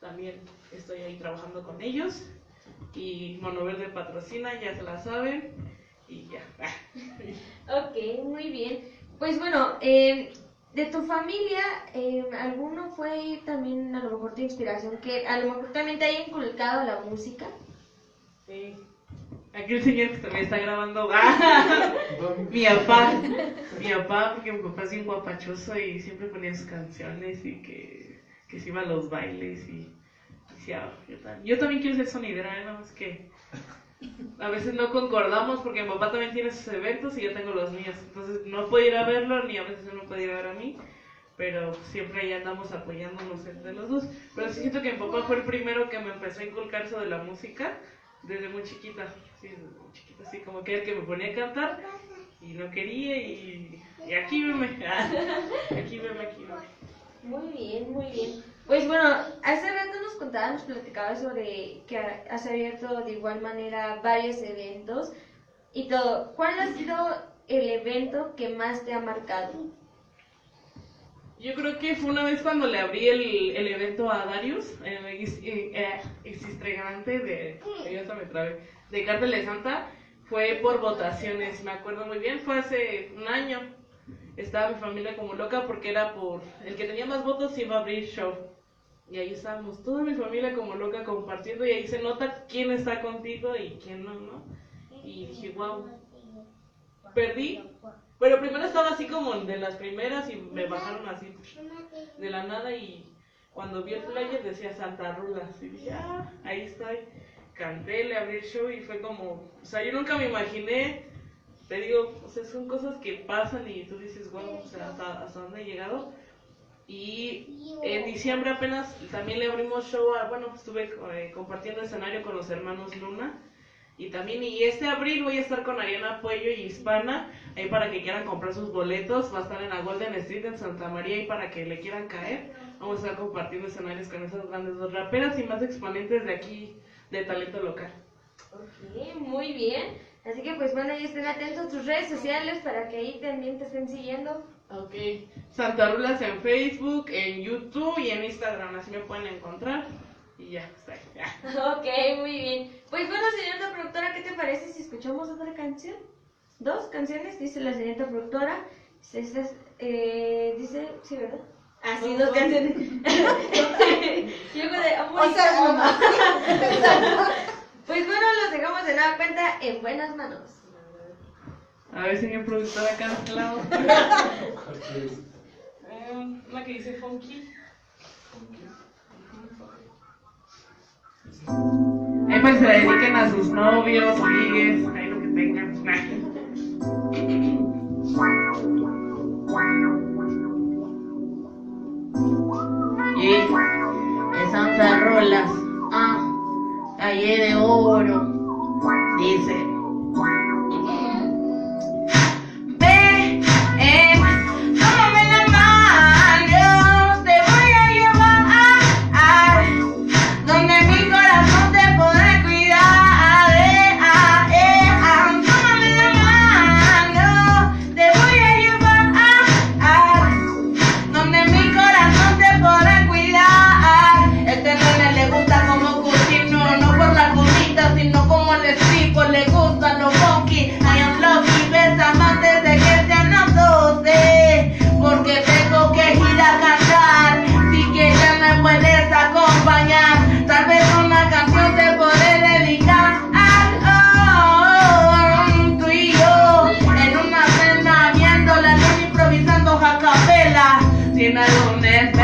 también estoy ahí trabajando con ellos. Y Monoverde patrocina, ya se la saben. Y ya. Ok, muy bien. Pues bueno, eh, de tu familia, eh, ¿alguno fue también a lo mejor tu inspiración que a lo mejor también te haya inculcado la música? Sí. Aquí el señor que también está grabando. ¡Ah! mi papá. Mi papá, porque mi papá es bien guapachoso y siempre ponía sus canciones y que, que se iba a los bailes y "Oh, yo, también, quiero ser sonidera, ¿eh? nada más que a veces no concordamos porque mi papá también tiene sus eventos y yo tengo los míos. Entonces no puede ir a verlo ni a veces no puede ir a ver a mí. Pero siempre ahí andamos apoyándonos entre los dos. Pero sí siento que mi papá fue el primero que me empezó a inculcar eso de la música desde muy chiquita. Sí, desde muy chiquita, así como que el que me ponía a cantar y no quería y, y aquí veme. aquí veme, aquí veme. Muy bien, muy bien. Pues bueno, hace rato nos contabas, nos platicabas sobre que has abierto de igual manera varios eventos y todo. ¿Cuál ha sido el evento que más te ha marcado? Yo creo que fue una vez cuando le abrí el, el evento a Darius, eh, eh, eh, extravagante de, yo hasta de Cártel de Santa, fue por votaciones, me acuerdo muy bien, fue hace un año. Estaba mi familia como loca porque era por el que tenía más votos iba a abrir show. Y ahí estábamos toda mi familia como loca compartiendo y ahí se nota quién está contigo y quién no, ¿no? Y dije, wow, perdí. Pero primero estaba así como de las primeras y me bajaron así de la nada y cuando vi el flyer decía Santa Rulas y dije, ah, ahí estoy. Canté, le abrí el show y fue como, o sea, yo nunca me imaginé, te digo, o sea, son cosas que pasan y tú dices, wow, o sea, hasta, dónde he llegado y en diciembre apenas también le abrimos show a, bueno, estuve eh, compartiendo escenario con los hermanos Luna. Y también, y este abril voy a estar con Ariana Puello y Hispana, ahí para que quieran comprar sus boletos, va a estar en la Golden Street en Santa María y para que le quieran caer, vamos a estar compartiendo escenarios con esas grandes dos raperas y más exponentes de aquí, de talento local. Ok, muy bien. Así que pues bueno, ahí estén atentos a tus redes sociales para que ahí también te estén siguiendo. Ok. Santa Rulas en Facebook, en YouTube y en Instagram. Así me pueden encontrar. Y ya, está. ahí. Ok, muy bien. Pues bueno, señorita productora, ¿qué te parece si escuchamos otra canción? Dos canciones, dice la señorita productora. Estas, eh, dice, sí, ¿verdad? Ah, Así, dos canciones. Yo de, o Pues bueno, los dejamos de nada cuenta en buenas manos. A ver, señor productor, acá de este lado. Eh, la que dice funky. Ahí pues se dediquen a sus novios, amigues, ahí lo que tengan. y esas rolas, ah, calle de oro, dice. in my own mess.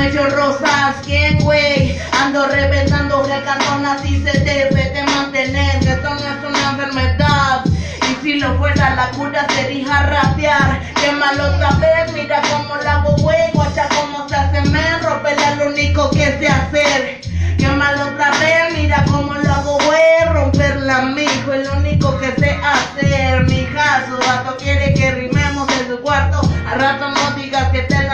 No echo rosas, ¿quién, güey? Ando reventando recantonas y se debe de mantener que esto no es una enfermedad. Y si lo fuera la cura sería rapear. Qué malo vez, mira cómo la hago, güey. Guacha cómo se hace, me romperla lo único que sé hacer. Qué malo vez, mira cómo lo hago, güey. Romperla, mijo, es lo único que sé hacer. Mi su vato quiere que rimemos en su cuarto. Al rato no digas que te la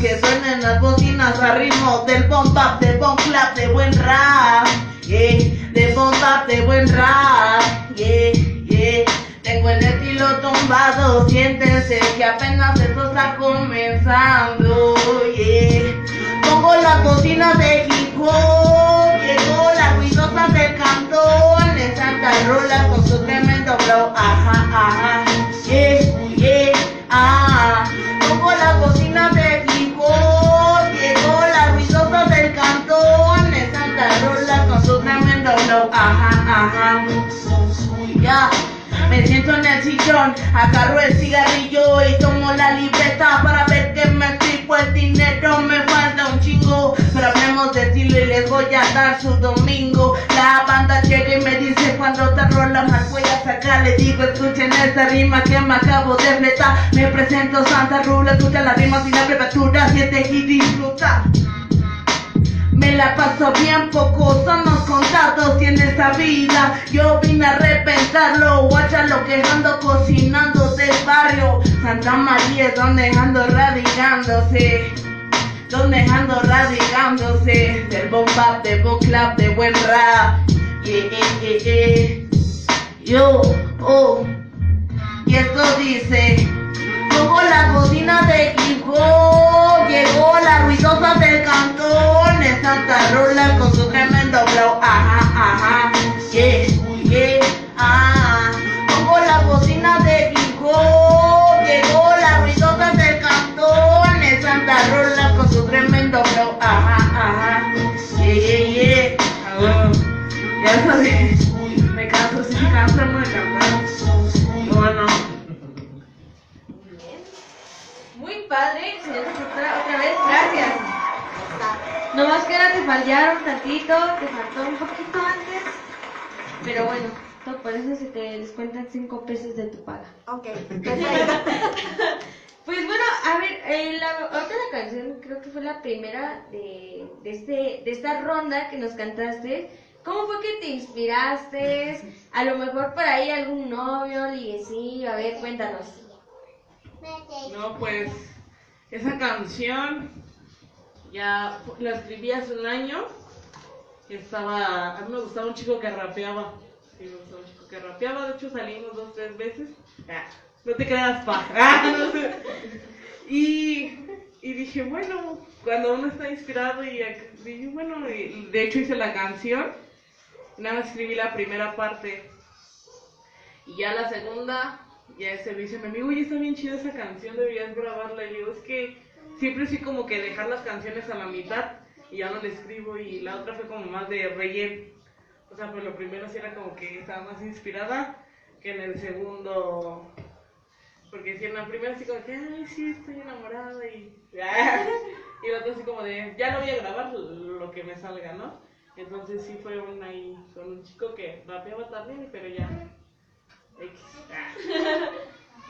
Que suenen las bocinas a ritmo del bomb up, del bomb clap, de buen rap. Yeah, de bomb up, de buen rap. Yeah, yeah. Tengo el estilo tumbado, siéntense que apenas esto está comenzando. Yeah. Pongo las bocinas de hip llegó la ruidosa del cantón, en Santa Rola con su tremendo flow, ajá, ajá, yeah, yeah, ah. Pongo las bocinas de ajá, ajá, ya. Me siento en el sillón, agarro el cigarrillo y tomo la libreta para ver que me tripo el dinero. Me falta un chingo, pero hablemos de estilo y les voy a dar su domingo. La banda llega y me dice cuando te rola más voy a sacar. Le digo, escuchen esta rima que me acabo de fletar. Me presento Santa Rula, escucha la rima sin abreviatura, siente y disfruta. Me la paso bien, pocos son los contados y en esta vida yo vine a reventarlo, guacha lo que ando cocinando del barrio. Santa María es donde ando radicándose, donde ando radicándose, del bomb bap, de bomb clap, de buen rap. Yeah, yeah, yeah. Yo, oh, y esto dice. Pongo las bocinas de hop, llegó la ruidosa del cantón, Santa Rola con su tremendo flow, ajá, ajá, yeah, yeah, ah. Pongo las bocinas de hop, llegó la ruidosa del cantón, Santa Rola con su tremendo flow, ajá, ajá, yeah, yeah, yeah. Ah, ya sabes, me canso, sí me canso no de padre, productora, otra vez, gracias. Nomás que ahora te fallaron tantito, te faltó un poquito antes. Pero bueno, todo por eso se te descuentan 5 pesos de tu paga. Ok. Pues bueno, a ver, eh, la otra canción creo que fue la primera de, de, este, de esta ronda que nos cantaste. ¿Cómo fue que te inspiraste? A lo mejor por ahí algún novio, liguecillo, a ver, cuéntanos. No, pues esa canción ya la escribí hace un año. Estaba, a mí me gustaba un chico que rapeaba. Me gustaba un chico que rapeaba. De hecho, salimos dos, tres veces. Ah, no te creas, pa. Ah. Y, y dije, bueno, cuando uno está inspirado y dije, bueno, y de hecho hice la canción. Nada escribí la primera parte. Y ya la segunda, ya ese me dice mi amigo, oye, está bien chida esa canción, deberías grabarla. Y digo, es que siempre sí como que dejar las canciones a la mitad y ya no le escribo. Y la otra fue como más de relleno. O sea, pues lo primero sí era como que estaba más inspirada que en el segundo. Porque si en la primera sí como que, ay, sí, estoy enamorada y... y la otra así como de, ya no voy a grabar lo que me salga, ¿no? Entonces sí fue una ahí con un chico que rapeaba también, pero ya...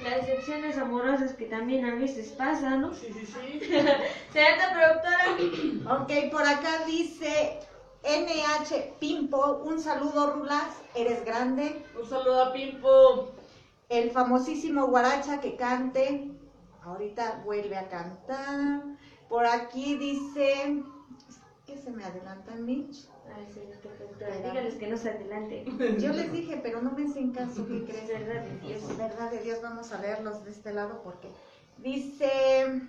Las decepciones amorosas que también a veces pasan, ¿no? Sí, sí, sí. Señorita productora. Ok, por acá dice NH Pimpo, un saludo Rulas, eres grande. Un saludo a Pimpo. El famosísimo Guaracha que cante, ahorita vuelve a cantar. Por aquí dice, ¿qué se me adelanta Mitch? Ay, dígales que no se adelante. Yo les dije, pero no me hacen caso, ¿qué crees? Es verdad de Dios. Es verdad de Dios, vamos a leerlos de este lado porque dice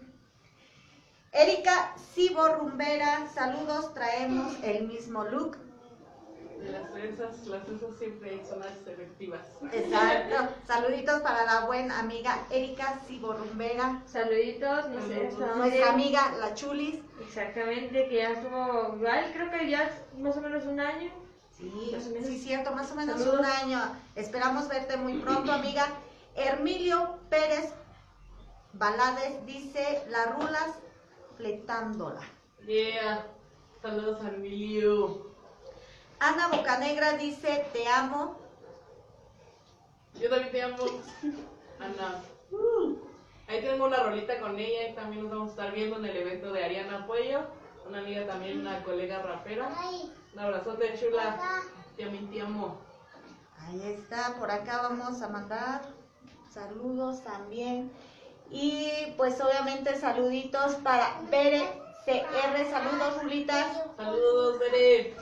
Erika Cibo Rumbera, saludos, traemos el mismo look. De las trenzas, las trenzas siempre son las efectivas. Exacto. Saluditos para la buena amiga Erika Ciborrumbera, Saluditos, no nuestra amiga La Chulis. Exactamente, que ya estuvo, igual creo que ya más o menos un año. Sí, Más o menos. sí, cierto, más o menos Saludos. un año. Esperamos verte muy pronto, amiga. Hermilio Pérez Balades dice, las rulas fletándola. Yeah. Saludos a Emilio. Ana Bocanegra dice, te amo. Yo también te amo, Ana. Ahí tengo una rolita con ella y también nos vamos a estar viendo en el evento de Ariana Puello, una amiga también, una colega rapera. Un abrazote chula, te amo, te amo. Ahí está, por acá vamos a mandar saludos también. Y pues obviamente saluditos para Bere CR, saludos Rulitas. Saludos, Bere.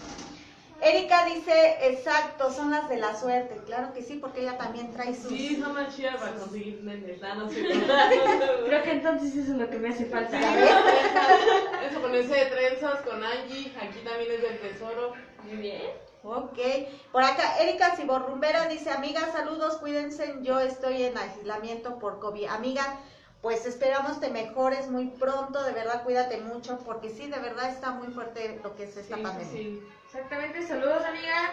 Erika dice, exacto, son las de la suerte. Claro que sí, porque ella también trae sus... Sí, son más chidas para conseguir nenes, no sé. Creo que entonces eso es lo que me hace falta. Eso ponerse de trenzas con Angie, aquí también es del tesoro. Muy bien. Ok, por acá Erika Ciborrumbera dice, amiga, saludos, cuídense, yo estoy en aislamiento por COVID. Amiga, pues esperamos te mejores muy pronto, de verdad cuídate mucho, porque sí, de verdad está muy fuerte lo que es esta Sí, pandemia. sí. Exactamente, saludos amiga.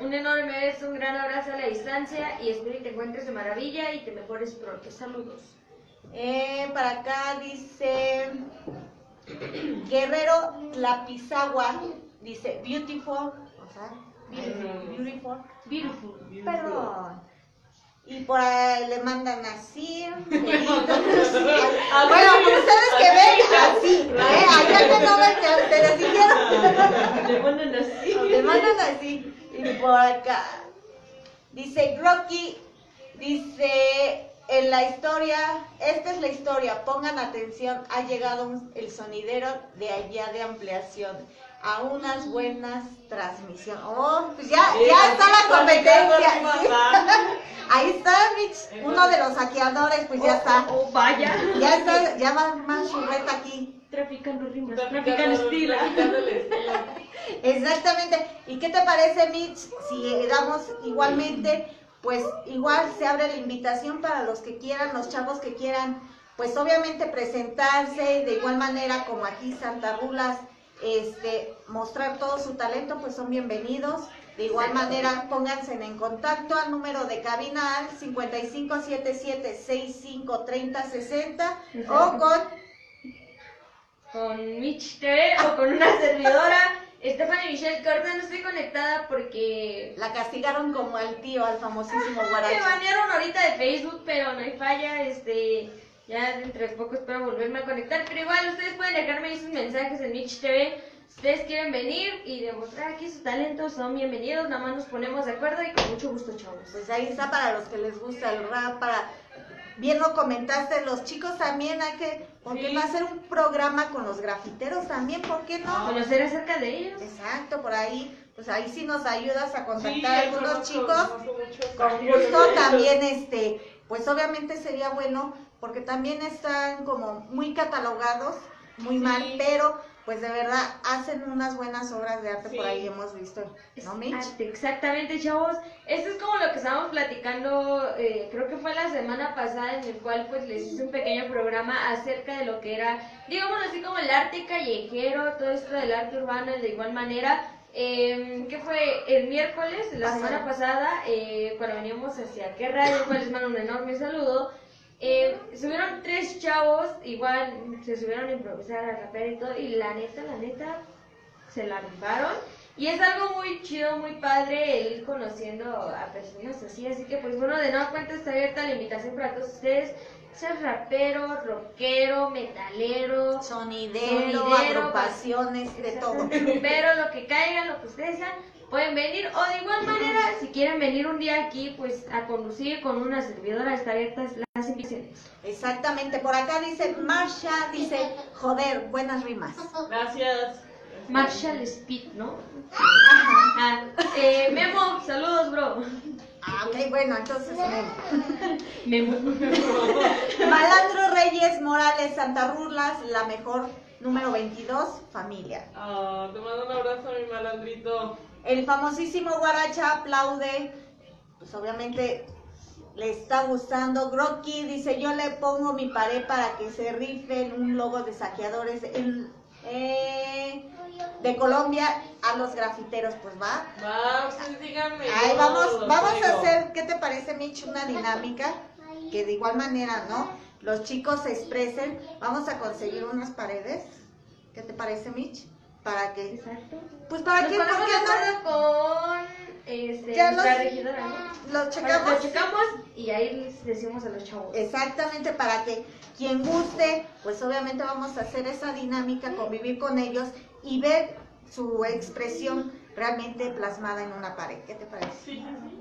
Un enorme beso, un gran abrazo a la distancia y espero que te encuentres de maravilla y te mejores pronto. Saludos. Eh, para acá dice Guerrero Lapizagua, dice beautiful, o sea, beautiful, beautiful. Beautiful. Perdón. Y por ahí le mandan así. bueno, ustedes que ven así. ¿eh? Allá que no ven que ustedes dijeron. Le ponen así. Le mandan así. Y por acá. Dice Rocky. Dice. En la historia, esta es la historia, pongan atención, ha llegado un- el sonidero de allá de ampliación a unas buenas transmisiones. Oh, pues ya, ya está la competencia. sí. Ahí está, Mitch, uno de los saqueadores, pues ya está. Oh, oh, vaya. Ya está, ya va más churreta aquí. Traficando rimas, Traficando- estilo. Exactamente. ¿Y qué te parece, Mitch? Si damos igualmente, pues igual se abre la invitación para los que quieran, los chavos que quieran, pues obviamente presentarse de igual manera como aquí Santa Rulas, este, mostrar todo su talento, pues son bienvenidos. De igual manera, pónganse en contacto al número de cabina al 5577653060 o con Con Mitch TV o con una servidora. Stephanie Michelle Corta, no estoy conectada porque la castigaron como al tío, al famosísimo me Guarachi. banearon ahorita de Facebook, pero no hay falla, este, ya dentro de poco espero volverme a conectar, pero igual ustedes pueden dejarme ahí sus mensajes en Mitch TV, si ustedes quieren venir y demostrar aquí su talento, son bienvenidos, nada más nos ponemos de acuerdo y con mucho gusto, chavos. Pues ahí está para los que les gusta el rap, para bien lo comentaste, los chicos también hay que, ¿por qué Sí. no hacer un programa con los grafiteros también? ¿Por qué no? Conocer acerca de ellos. Exacto, por ahí, pues ahí sí nos ayudas a contactar Sí, a algunos chicos. Con gusto también, este, pues obviamente sería bueno, porque también están como muy catalogados, muy Sí. mal, pero pues de verdad hacen unas buenas obras de arte por ahí hemos visto, ¿no, Mitch? Exactamente, chavos. Esto es como lo que estábamos platicando, eh, creo que fue la semana pasada, en el cual pues les hice un pequeño programa acerca de lo que era, digamos así como el arte callejero, todo esto del arte urbano, de igual manera. Eh, que fue el miércoles, la semana pasada, eh, cuando veníamos hacia qué radio, cual les mando un enorme saludo. Eh, subieron tres chavos, igual se subieron a improvisar, a rapear y todo, y la neta, la neta, se la rifaron. Y es algo muy chido, muy padre el ir conociendo a personas así. Así que, pues bueno, de nueva cuenta está abierta la invitación para todos ustedes. Ser rapero, rockero, metalero, Sonidero, Sonidero, agrupaciones, de todo. pero lo que caiga, lo que ustedes sean, pueden venir. O de igual manera, si quieren venir un día aquí, pues a conducir con una servidora, está invitaciones. Exactamente, por acá dice Marsha, dice, joder, buenas rimas. Gracias. Marshall Speed, ¿no? Ah, eh, Memo, saludos, bro. Ah, ok, bueno, entonces Memo. Memo. Malandro Reyes Morales Santa Rulas, la mejor número 22, familia. Ah, te mando un abrazo, mi malandrito. El famosísimo Guaracha aplaude, pues obviamente le está gustando. Grocky dice, yo le pongo mi pared para que se rifen un logo de saqueadores en- eh, de Colombia a los grafiteros. Pues va. Yo vamos, vamos a hacer, ¿qué te parece, Mitch? Una dinámica que de igual manera, ¿no? Los chicos se expresen. Vamos a conseguir unas paredes. ¿Qué te parece, Mitch? Para que, Exacto. pues para Nos que, ¿por ponemos de qué no? con este, Ya los- regidora, ¿no? Los Bueno, checamos. Lo checamos y ahí les decimos a los chavos. Exactamente, para que quien guste, pues obviamente vamos a hacer esa dinámica, convivir con ellos y ver su expresión realmente plasmada en una pared. ¿Qué te parece? Sí, sí, sí.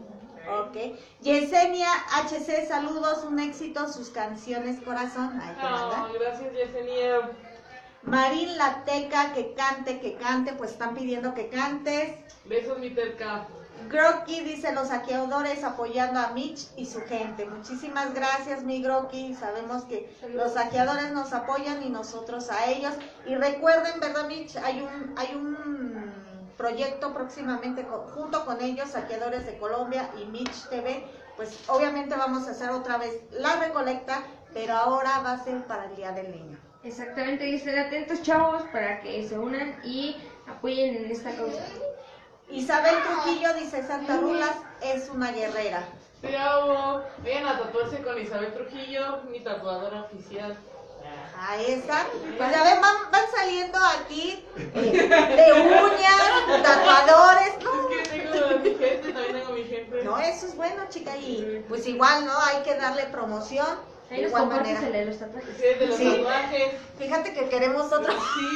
Ok. Yesenia HC, saludos, un éxito, sus canciones corazón. Ahí te manda. No, gracias, Yesenia. Marín Lateca, que cante, que cante, pues están pidiendo que cantes. Besos, mi terca. Grocky dice los saqueadores apoyando a Mitch y su gente. Muchísimas gracias, mi Grocky. Sabemos que los saqueadores nos apoyan y nosotros a ellos. Y recuerden, ¿verdad, Mitch? Hay un, hay un proyecto próximamente junto con ellos, Saqueadores de Colombia y Mitch TV. Pues obviamente vamos a hacer otra vez la recolecta, pero ahora va a ser para el Día del Niño. Exactamente, y estén atentos, chavos, para que se unan y apoyen en esta causa. Isabel Trujillo dice Santa Rulas es una guerrera. Te amo. Vayan a tatuarse con Isabel Trujillo, mi tatuadora oficial. Ahí está. Pues ya ven, van, van saliendo aquí eh, de uñas, tatuadores. No, Es que tengo mi gente, también tengo mi gente. no, eso es bueno, chica. Y pues igual, ¿no? Hay que darle promoción. Ahí De nos igual compartes manera. de los tatuajes. Sí, de los Sí. tatuajes. Fíjate que queremos otro. Sí.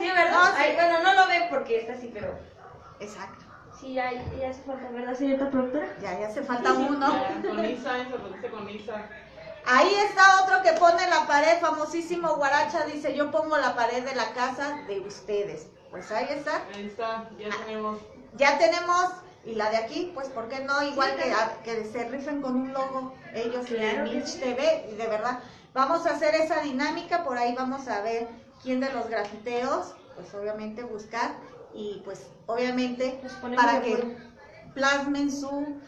Sí, ¿verdad? No, sí. Ay, bueno, no lo ven porque está así, pero Exacto. sí, ya, ya hace falta, ¿verdad, señorita productora? Ya, ya hace falta uno. Con Isa, se produce con Isa. Ahí está otro que pone la pared, famosísimo Guaracha, dice, yo pongo la pared de la casa de ustedes. Pues ahí está. Ahí está, ya tenemos. Ya tenemos, y la de aquí, pues ¿por qué no? Igual que, a- que se rifen con un logo, ellos Claro de Mitch sí. TV, y de verdad, vamos a hacer esa dinámica, por ahí vamos a ver quién de los grafiteos, pues obviamente buscar, y pues obviamente para que acuerdo. plasmen su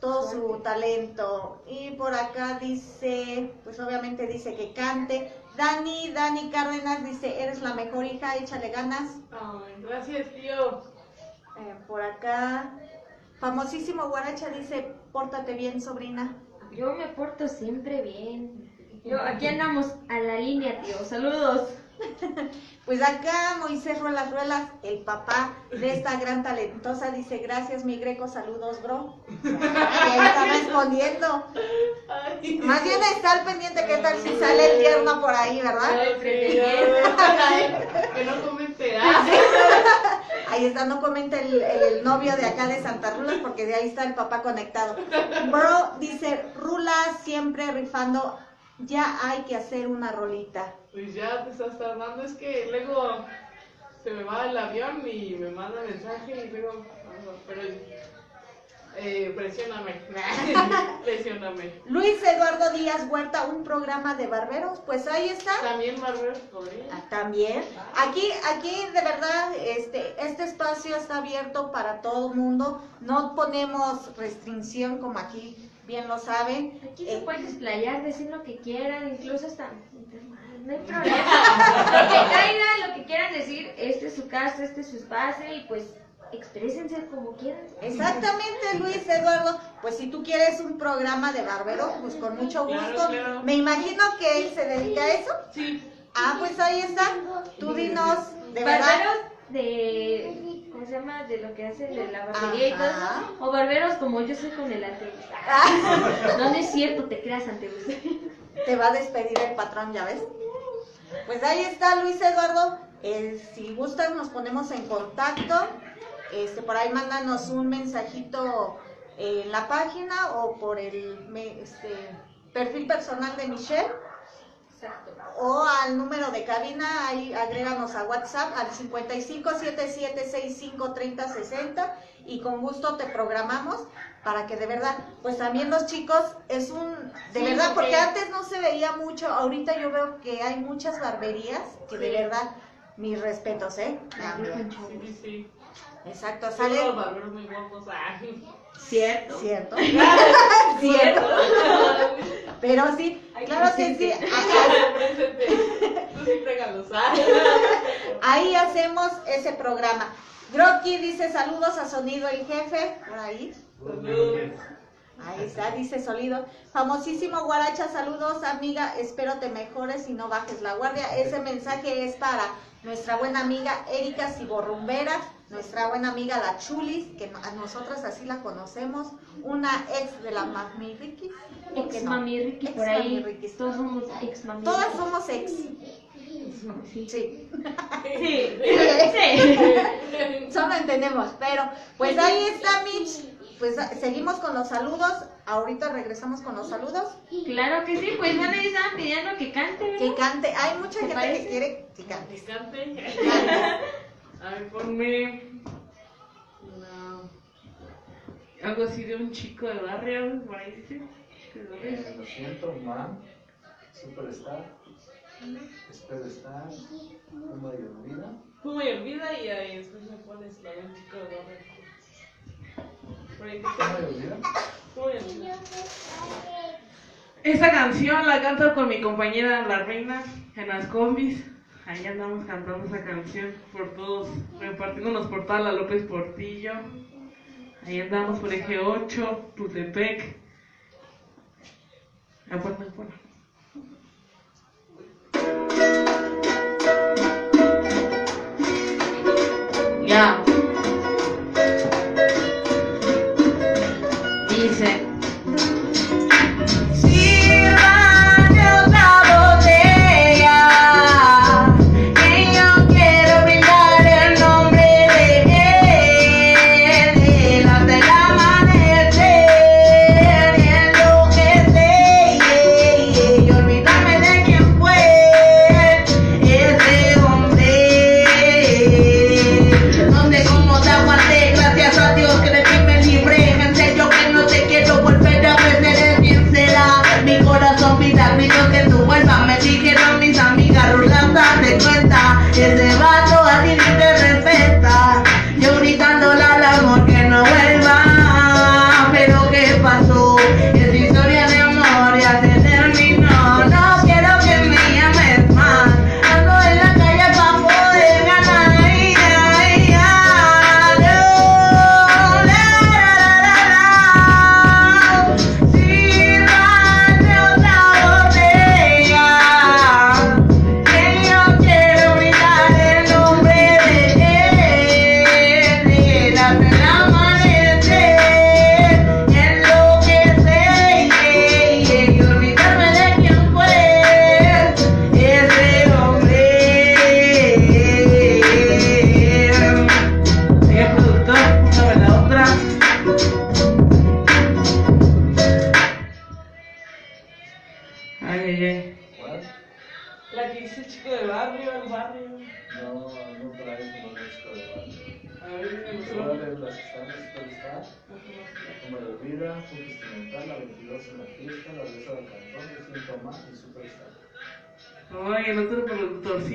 todo su talento. Y por acá dice, pues obviamente dice que cante. Dani, Dani Cárdenas dice, eres la mejor hija, échale ganas. Ay, gracias, tío. Eh, por acá, famosísimo Guaracha dice, pórtate bien, sobrina. Yo me porto siempre bien. Yo, aquí andamos a la línea, tío. Saludos. Pues acá Moisés Ruelas Ruelas, el papá de esta gran talentosa, dice, gracias mi greco, saludos, bro. Y ahí está respondiendo. Ay, Más bien está al pendiente, ¿qué tal si sale el tierno por ahí, verdad? Que no comente. Ah, Ahí está, no comenta el, el novio de acá de Santa Rulas porque de ahí está el papá conectado. Bro dice, Rula siempre rifando, ya hay que hacer una rolita. Pues ya te estás tardando. Es que luego se me va el avión y me manda mensaje y luego. Pero. Eh, presióname. presióname. Luis Eduardo Díaz Huerta, un programa de barberos, pues ahí está. También Barber podría. Ah, También. Aquí, aquí de verdad, este, este espacio está abierto para todo mundo. No ponemos restricción como aquí bien lo saben. Aquí Eh, se pueden explayar, decir lo que quieran, incluso hasta no hay problema. lo que caiga, lo que quieran decir, este es su casa, este es su espacio y pues exprésense como quieran. Exactamente, Luis Eduardo. Pues si tú quieres un programa de barbero, pues con mucho gusto. claro. Me imagino que él se dedica a eso. Sí. Ah, pues ahí está. Tú dinos, de verdad. barberos de ¿cómo se llama? de lo que hacen de la barbería y todo eso o barberos como yo soy con el Anteus Ah, no, no es cierto te creas Anteus te va a despedir el patrón, ya ves. Pues ahí está Luis Eduardo. Eh, si gustan, nos ponemos en contacto. Este, por ahí mándanos un mensajito en la página o por el este, perfil personal de Michelle. O al número de cabina, ahí agréganos a WhatsApp al 5577653060 y con gusto te programamos para que de verdad, pues también los chicos es un, de Sí, verdad, porque antes no se veía mucho, ahorita yo veo que hay muchas barberías que de Sí. verdad Mis respetos, ¿eh? También. Sí, sí, sí. Exacto, sale. los barberos muy guapos. Cierto. Cierto. Cierto. Pero sí, Ay, claro que sí. Tú sí ah. Ahí hacemos ese programa. Grocky dice saludos a Sonido el Jefe, por ahí. Ahí está, dice Solido. Famosísimo Guaracha, saludos amiga, espero te mejores y no bajes la guardia. Ese mensaje es para nuestra buena amiga Erika Ciborrumbera, nuestra buena amiga La Chulis, que a nosotras así la conocemos, una ex de la Mami Ricky. ¿por qué Ex no? mami Ricky Ex por mami ahí. Ricky. Todos somos ex mami Todas Ricky. somos ex. Sí. Sí. Sí. Sí. Solo entendemos, pero pues ahí está Mitch. Pues seguimos con los saludos. Ahorita regresamos con los saludos. Claro que sí, pues bueno, ahí estaban pidiendo que cante, Que cante. Hay mucha ¿Te gente parece? que quiere que cante. Picante. Cante. Ver, ponme. una- Algo así de un chico de barrio, por ahí dice. Eh, lo siento, man. Superstar. Espero estar. Fuma y olvida. Fuma y olvida y ahí después me pones la de un chico de barrio. Por ahí Fuma y olvida. Fuma y olvida. Esta canción la canto con mi compañera La Reina en las combis. Ahí andamos cantando esa canción por todos, repartiéndonos por toda la López Portillo. Ahí andamos por Eje 8, Tutepec. No, bueno. Ya. Dice.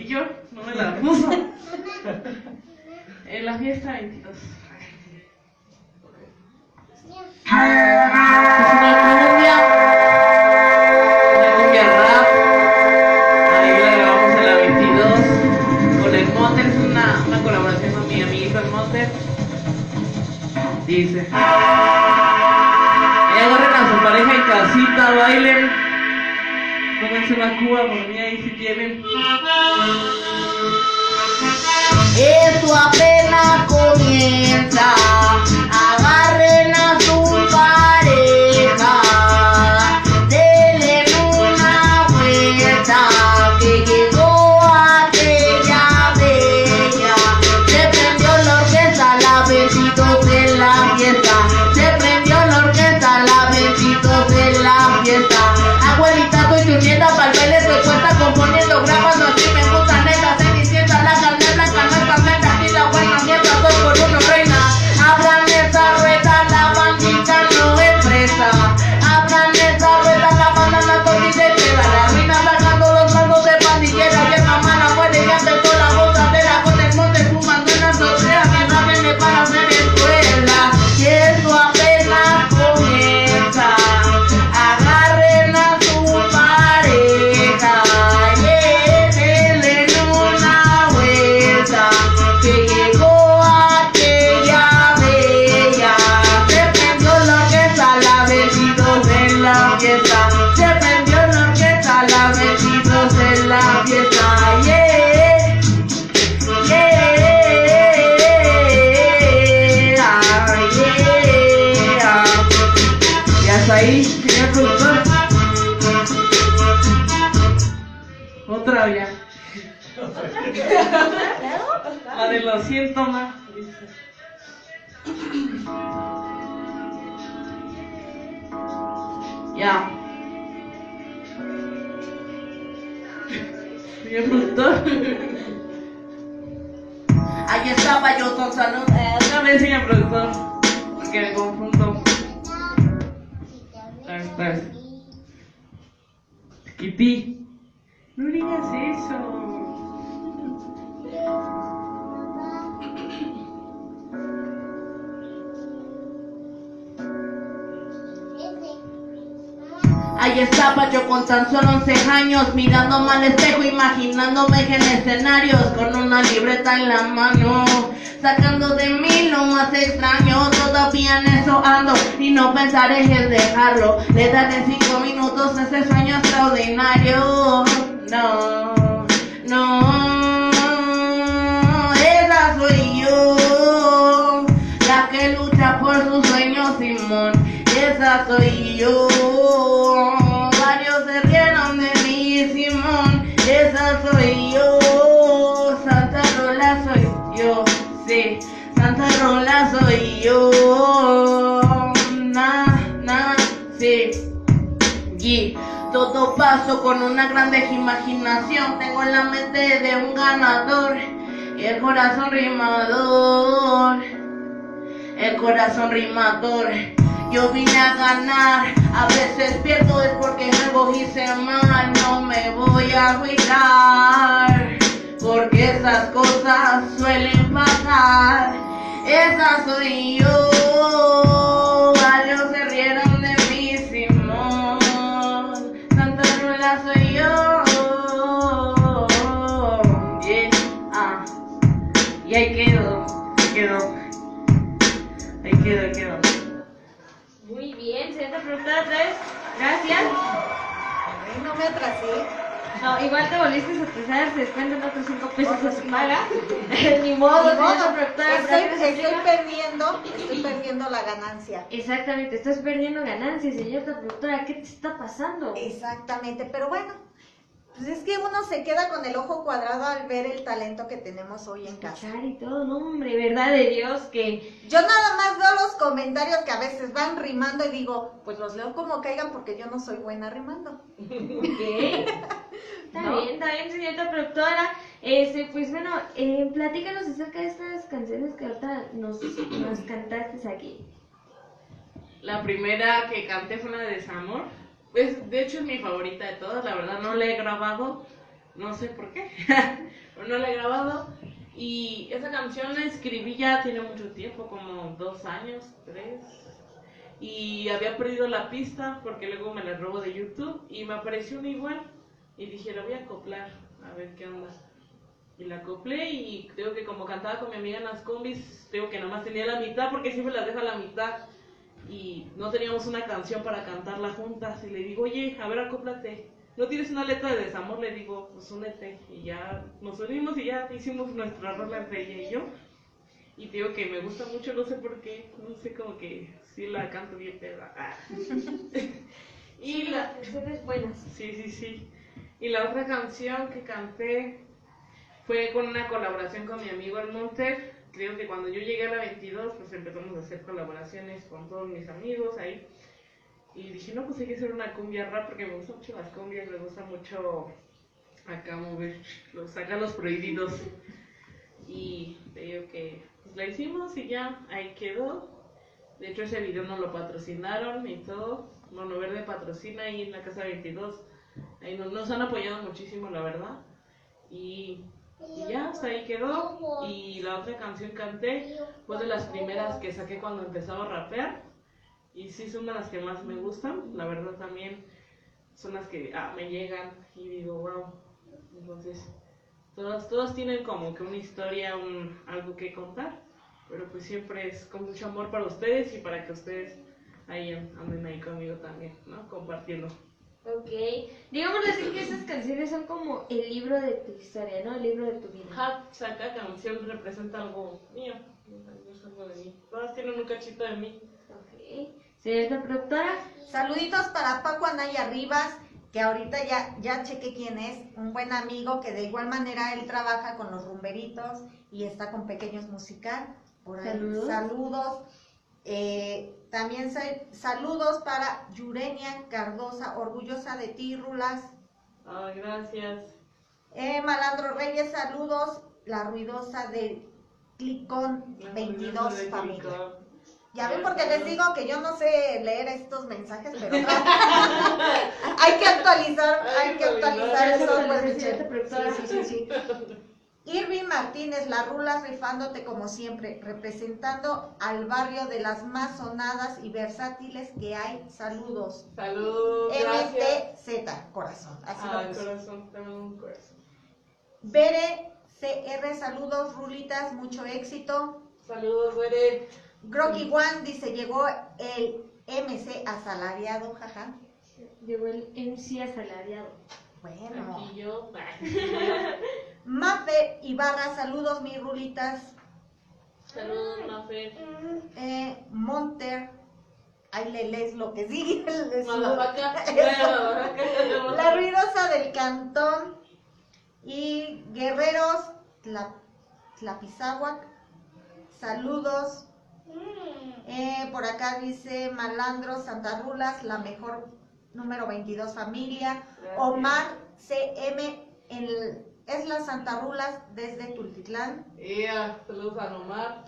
Productorcillo no me la puso. En la fiesta 22. Es una cumbia, una cumbia rap. La grabamos en la 22 con el Motter, es una, colaboración con mi amiguito el Motter. Dice: Y agarren a su pareja en casita, bailen. Pónganse una cuba por mí ahí Señor productor. Ahí estaba yo con salud. Eh, Otra vez, señor productor. Porque me confundo. A ver, otra vez. Kitty. Ahí estaba yo con tan solo 11 años, mirándome al espejo, imaginándome en escenarios, con una libreta en la mano, sacando de mí lo más extraño, todavía en eso ando, y no pensaré en dejarlo, le daré 5 minutos a ese sueño extraordinario, no, no, esa soy yo, la que lucha por sus sueños, Simón, esa soy yo. Yo. Na. Y todo paso con una grande imaginación. Tengo la mente de un ganador el corazón rimador. El corazón rimador. Yo vine a ganar, a veces pierdo es porque algo hice mal, no me voy a agüitar, porque esas cosas suelen pasar, esa soy yo, varios se rieron de mí, Simón, Santa Rula soy yo, yeah, ah, y ahí quedó, ahí quedó, ahí quedó, ahí quedó. Muy bien, otra vez. Gracias. Ay, no me atrasé. No, igual te volviste a atrasar, se descuentan otros 5 pesos a su paga. Ni modo, Ni modo, estoy, ¿para qué se estoy perdiendo, estoy perdiendo la ganancia. Exactamente, estás perdiendo ganancias, señorita productora. ¿Qué te está pasando? Exactamente, pero bueno, pues es que uno se queda con el ojo cuadrado al ver el talento que tenemos hoy en casa. Y todo, no, hombre, verdad de Dios que. Yo nada más veo los comentarios que a veces van rimando y digo, pues los leo como caigan porque yo no soy buena rimando. ¿Qué? Está ¿No? bien, está bien, señorita productora. Este, pues bueno, eh, platícanos acerca de estas canciones que ahorita nos, nos cantaste aquí. La primera que canté fue una de Desamor. De hecho es mi favorita de todas, la verdad no la he grabado, no sé por qué, no la he grabado. Y esa canción la escribí ya tiene mucho tiempo, como dos años, tres. Y había perdido la pista porque luego me la robó de YouTube y me apareció una igual. Y dije, la voy a acoplar, a ver qué onda. Y la acoplé y creo que como cantaba con mi amiga en las combis, creo que nomás tenía la mitad porque siempre la dejo a la mitad y no teníamos una canción para cantarla juntas y le digo, oye, a ver, acóplate. ¿No tienes una letra de desamor? Le digo, pues únete. Y ya nos unimos y ya hicimos nuestra rola entre ella y yo. Y te digo que me gusta mucho, no sé por qué, no sé, como que sí la canto bien peda. Ah. y la... canciones buenas. Sí, sí, sí. Y la otra canción que canté fue con una colaboración con mi amigo El Monter. Creo que cuando yo llegué a la 22, pues empezamos a hacer colaboraciones con todos mis amigos ahí. Y dije, no, pues hay que hacer una cumbia rap porque me gustan mucho las cumbias, me gusta mucho acá mover, los, sacar los prohibidos. Y te digo que pues la hicimos y ya ahí quedó. De hecho, ese video nos lo patrocinaron y todo. Mono Verde patrocina ahí en la casa 22. Ahí nos, nos han apoyado muchísimo, la verdad. Y, y ya, hasta ahí quedó. Y la otra canción canté fue de las primeras que saqué cuando empezaba a rapear. Y sí, son de las que más me gustan. La verdad también son las que ah, me llegan y digo, wow. Entonces, todas, todas tienen como que una historia, un, algo que contar. Pero pues siempre es con mucho amor para ustedes y para que ustedes ahí anden ahí conmigo también, ¿no? Compartiendo. Ok. Digamos así que esas canciones son como el libro de tu historia, ¿no? El libro de tu vida. Ajá, o sea, cada canción representa algo mío, es algo de mí. Todas tienen un cachito de mí. Ok. Señorita productora, Saluditos para Paco Anaya Rivas, que ahorita ya, ya chequé quién es, un buen amigo que de igual manera él trabaja con los rumberitos y está con Pequeños Musical. Por ahí. Saludos. Saludos. Eh, también sa- saludos para Yurenia Cardosa, orgullosa de ti, Rulas. Ay, gracias. Eh, Malandro Reyes, saludos. La ruidosa de Clicón La 22 curiosa de familia. Silicon. Ya ven porque les digo que yo no sé leer estos mensajes, pero hay que actualizar, Hay hay que actualizar productora. Sí, sí, sí, sí. Irving Martínez, la rulas rifándote como siempre, representando al barrio de las más sonadas y versátiles que hay. Saludos. Salud, gracias. MTZ, corazón. Así lo puse. corazón, tengo un corazón. Bere CR, saludos, rulitas, mucho éxito. Saludos, Bere. Grocky One dice, llegó el MC asalariado, jaja. Llegó el MC asalariado. Bueno. Aquí yo. Mafe Ibarra, saludos, mis rulitas. Saludos, Mafe. Eh, Monter, ahí le lees lo que sigue. La ruidosa del cantón y guerreros Tla- Tlapizahuac, saludos. Eh, por acá dice Malandro Santa Rulas, la mejor número 22 familia. Gracias. Omar CM, el- es la Santa Rulas desde Tultitlán. Ea, saludos a Omar.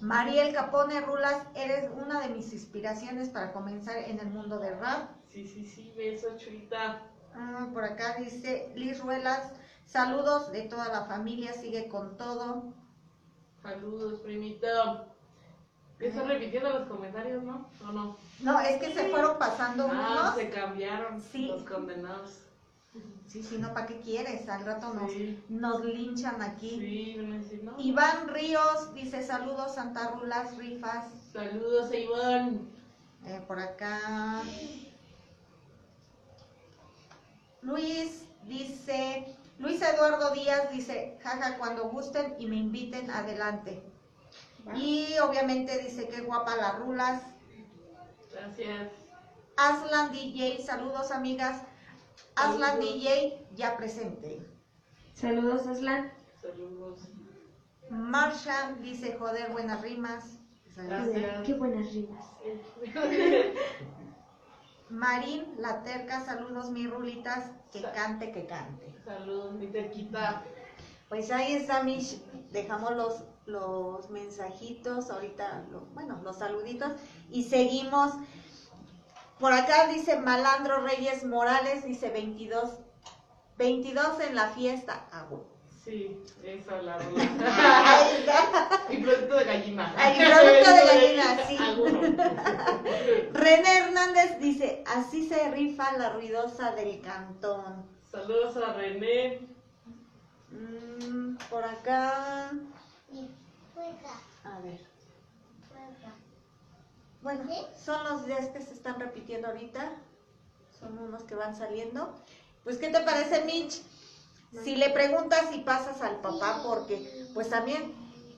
Mariel Capone Rulas, eres una de mis inspiraciones para comenzar en el mundo del rap. Sí, sí, sí, beso, chulita. Ah, por acá dice Liz Ruelas, saludos de toda la familia, sigue con todo. Saludos, primita. Estás repitiendo los comentarios, ¿no? ¿O no? No, es que se fueron pasando Ah, unos. se cambiaron Sí. los condenados. Sí, sí, no, ¿para qué quieres? Al rato nos, Sí. nos linchan aquí. Sí, no. Iván Ríos dice saludos Santa Rulas, rifas. Saludos a Iván. Eh, por acá. Luis dice, Luis Eduardo Díaz dice, jaja, cuando gusten y me inviten, adelante. Y obviamente dice que guapa las rulas. Gracias. Aslan DJ, saludos amigas. Aslan. DJ, ya presente. Saludos, Aslan. Saludos. Marsha dice, joder, buenas rimas. Gracias. Qué buenas rimas. Marín, la terca, saludos mis rulitas, que cante, que cante. Saludos, mi terquita. Pues ahí está, Mish. Dejamos los, los mensajitos, ahorita, lo- bueno, los saluditos. Y seguimos. Por acá dice Malandro Reyes Morales, dice 22. 22 en la fiesta. Ah, bueno. Sí, esa la Ahí está. Y producto de gallina. Ay, producto de gallina, sí. Alguno. René Hernández dice, así se rifa la ruidosa del cantón. Saludos a René. Mm, por acá. A ver. Bueno, son los días que se están repitiendo ahorita. Son unos que van saliendo. Pues, ¿qué te parece, Mitch? Si le preguntas y pasas al papá, porque pues también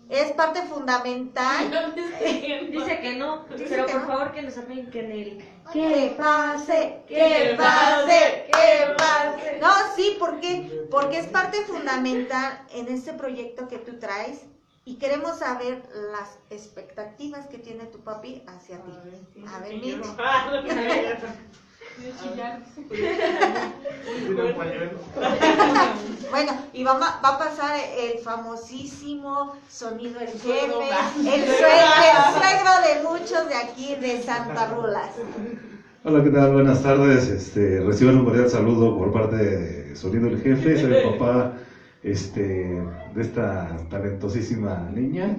es parte fundamental. Dice que no, Dice pero que por no. favor que nos apliquen el... Que pase, Que pase, que pase. No, sí, ¿por qué? Porque es parte fundamental en este proyecto que tú traes y queremos saber las expectativas que tiene tu papi hacia ti. A ver, Mitch. Bueno, y va, va a pasar el famosísimo sonido jefe, el suegro, el suegro de muchos de aquí de Santa Rulas. Hola, ¿qué tal? Buenas tardes. Este, reciban un cordial saludo por parte de Sonido el Jefe. Soy el papá este, de esta talentosísima niña.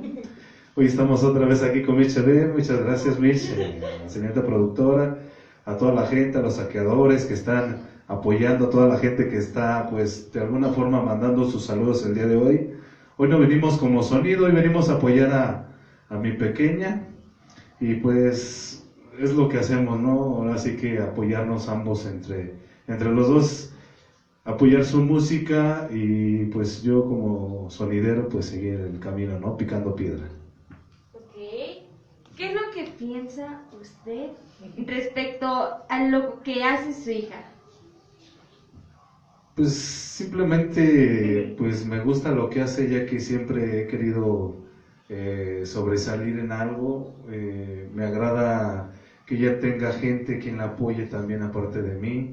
Hoy estamos otra vez aquí con Mitch Eden. Muchas gracias, Mitch, eh, señorita productora, a toda la gente, a los saqueadores que están apoyando, a toda la gente que está, pues, de alguna forma mandando sus saludos el día de hoy. Hoy no venimos como sonido, hoy venimos a apoyar a, a mi pequeña. Y pues es lo que hacemos, ¿no? Ahora sí que apoyarnos ambos entre, entre los dos, apoyar su música y pues yo como sonidero pues seguir el camino, ¿no? Picando piedra. Ok. ¿Qué es lo que piensa usted respecto a lo que hace su hija? Pues simplemente pues me gusta lo que hace ya que siempre he querido eh, sobresalir en algo. Eh, me agrada que ya tenga gente quien la apoye también aparte de mí.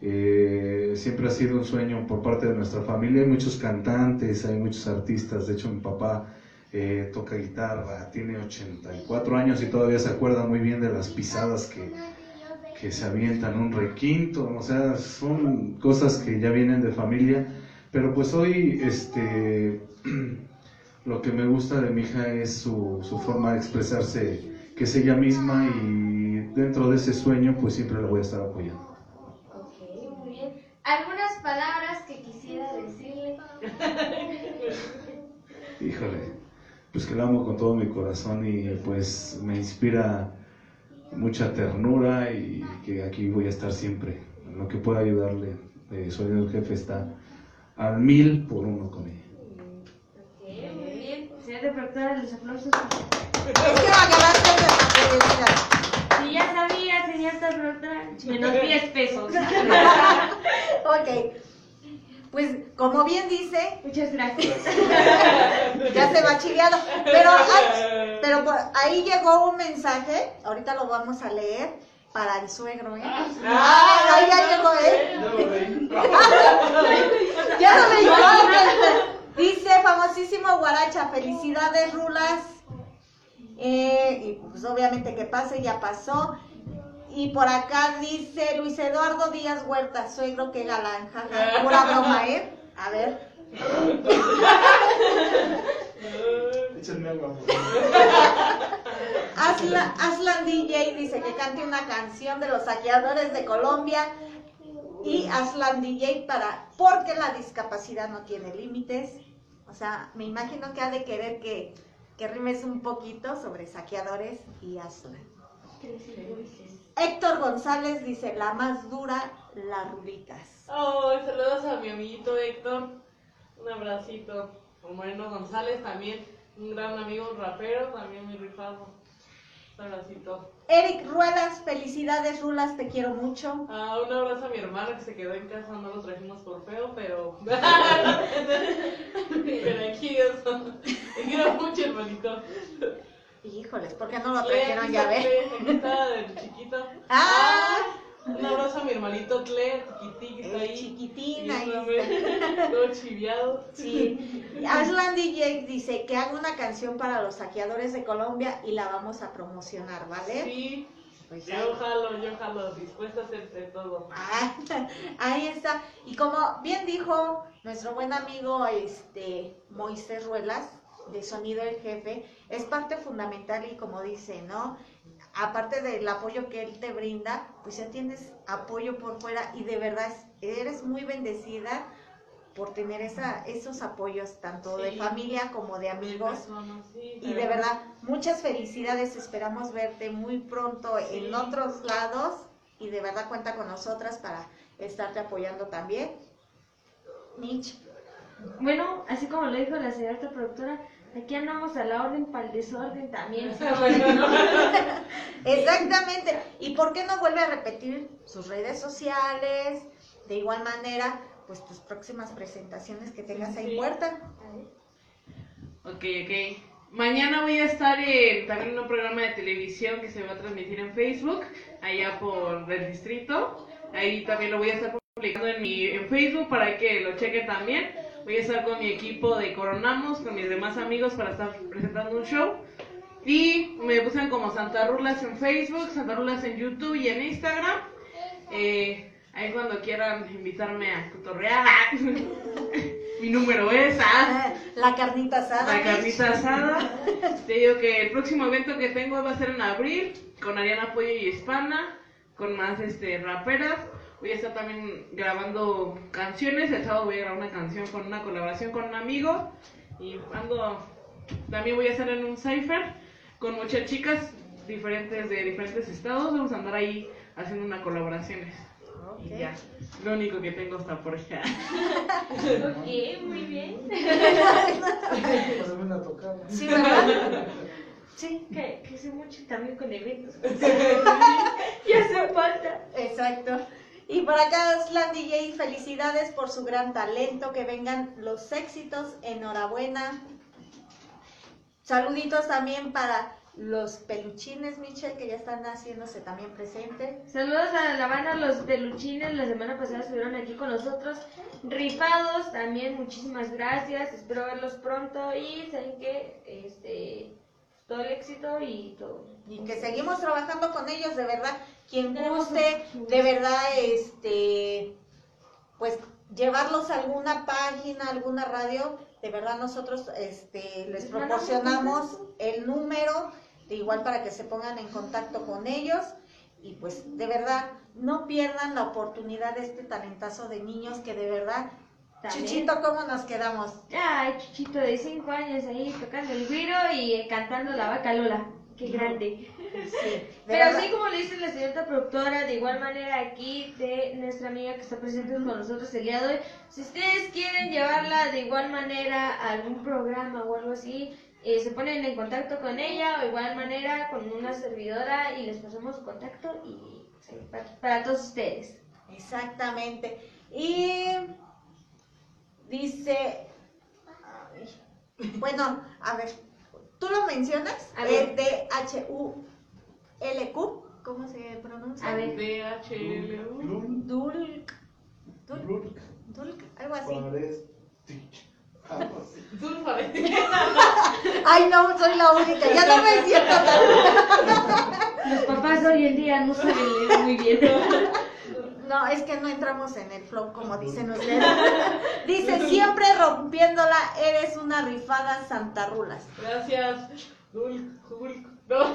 Eh, siempre ha sido un sueño por parte de nuestra familia. Hay muchos cantantes, hay muchos artistas. De hecho, mi papá eh, toca guitarra, tiene 84 años y todavía se acuerda muy bien de las pisadas que, que se avientan, un requinto. O sea, son cosas que ya vienen de familia. Pero pues hoy, este, lo que me gusta de mi hija es su, su forma de expresarse, que es ella misma y dentro de ese sueño, pues siempre la voy a estar apoyando. ¿Algunas palabras que quisiera decirle? Híjole, pues que la amo con todo mi corazón y pues me inspira mucha ternura y que aquí voy a estar siempre. En lo que pueda ayudarle, eh, soy el jefe, está al mil por uno con ella. Ok, muy bien. Señora productora, los aplausos. Es que agarraste de la televisión. Si ya sabía, menos 10 pesos. Ok. Pues como bien dice, Muchas gracias. ya se va chileado. Pero, ay, pero por ahí llegó un mensaje, ahorita lo vamos a leer, para el suegro, ¿eh? Ah, ahí ya llegó, ¿eh? Ya no me llegó. Dice famosísimo Guaracha, felicidades Rulas. Eh, y pues obviamente que pase, ya pasó. Y por acá dice Luis Eduardo Díaz Huerta, suegro, que galán, jaja. Pura broma, ¿eh? A ver. Échenme agua. Aslan, Aslan DJ dice que cante una canción de los saqueadores de Colombia. Y Aslan DJ para, porque la discapacidad no tiene límites. O sea, me imagino que ha de querer que, que rimes un poquito sobre saqueadores y Aslan. Héctor González dice, la más dura, la rubricas. Oh, saludos a mi amiguito Héctor. Un abracito. A Moreno González también. Un gran amigo, un rapero, también muy rifado. Un abracito. Eric Ruelas, felicidades Rulas, te quiero mucho. Ah, un abrazo a mi hermano que se quedó en casa, no lo trajimos por feo, pero. pero aquí eso. Te quiero mucho, hermanito. Híjoles, ¿por qué no lo trajeron ya ver? Cle, Aquí está el chiquito. ¡Ah! Un abrazo a mi hermanito Cle, chiquitín que está El ahí. chiquitín ahí Todo chiviado. Sí. Aslan DJ dice que haga una canción para los saqueadores de Colombia y la vamos a promocionar, ¿vale? Sí. Pues Yo jalo, yo jalo, dispuesta a hacerte todo. Ah, ahí está. Y como bien dijo nuestro buen amigo este Moisés Ruelas, de Sonido el Jefe, es parte fundamental y como dice, ¿no? Aparte del apoyo que él te brinda, pues ya tienes apoyo por fuera y de verdad es- eres muy bendecida por tener esa, esos apoyos tanto de familia como de amigos. Sí, Y de verdad, muchas felicidades, esperamos verte muy pronto en otros lados y de verdad cuenta con nosotras para estarte apoyando también. Mitch, Bueno, así como lo dijo la señora productora, aquí andamos a la orden para el desorden también. exactamente. ¿Y por qué no vuelve a repetir sus redes sociales? De igual manera, pues tus próximas presentaciones que tengas ahí Sí. puerta. Ok, ok. Mañana voy a estar en también en un programa de televisión que se va a transmitir en Facebook, allá por el distrito. Ahí también lo voy a estar publicando en mi en Facebook para que lo chequen también. Voy a estar con mi equipo de Coronamos, con mis demás amigos para estar presentando un show. Y me buscan como Santa Rulas en Facebook, Santa Rulas en YouTube y en Instagram. Eh, ahí cuando quieran invitarme a cotorrear, mi número es... ah, La carnita asada. la carnita asada. Te digo que el próximo evento que tengo va a ser en abril con Ariana Pollo y Hispana, con más este raperas. Voy a estar también grabando canciones. El sábado voy a grabar una canción con una colaboración con un amigo. Y ando, también voy a estar en un cipher con muchas chicas diferentes de diferentes estados. Vamos a andar ahí haciendo una colaboraciones. Y ya, lo único que tengo hasta por allá. ok, muy bien. Pásame una tocada. Sí, ¿verdad? Sí, Que, que se mucho también con eventos. ya hace falta. exacto. Y por acá, Slan DJ, felicidades por su gran talento, que vengan los éxitos, enhorabuena. Saluditos también para los peluchines, Michelle, que ya están haciéndose también presentes. Saludos a la banda Los Peluchines, la semana pasada estuvieron aquí con nosotros, rifados también, muchísimas gracias, espero verlos pronto y saben que este, todo el éxito y todo. Y que seguimos trabajando con ellos, de verdad. Quien guste, de verdad, este, pues llevarlos a alguna página, alguna radio, de verdad nosotros este, les proporcionamos el número, de igual para que se pongan en contacto con ellos. Y pues de verdad, no pierdan la oportunidad de este talentazo de niños que de verdad, También. Chuchito, ¿cómo nos quedamos? Ay, Chuchito de 5 años ahí tocando el güiro y cantando la vaca Lola. Qué grande. Sí, Pero así como le dice la señorita productora, de igual manera aquí de nuestra amiga que está presente con nosotros el día de hoy, si ustedes quieren llevarla de igual manera a algún programa o algo así, eh, se ponen en contacto con ella o igual manera con una servidora y les pasamos su contacto y para, para todos ustedes. Exactamente. Y dice, bueno, a ver, ¿tú lo mencionas? A ver. H-U-L-Q, ¿cómo se pronuncia? A ver. DHLU. Dulc, Dulc, Dulc, algo así. Ay, no, soy la única, ya no me siento tan... Los papás hoy en día no saben leer muy bien. No, es que no entramos en el flow como dicen ustedes. Dice, siempre rompiéndola, eres una rifada santarrulas. Gracias. Hulk, Hulk. No, no,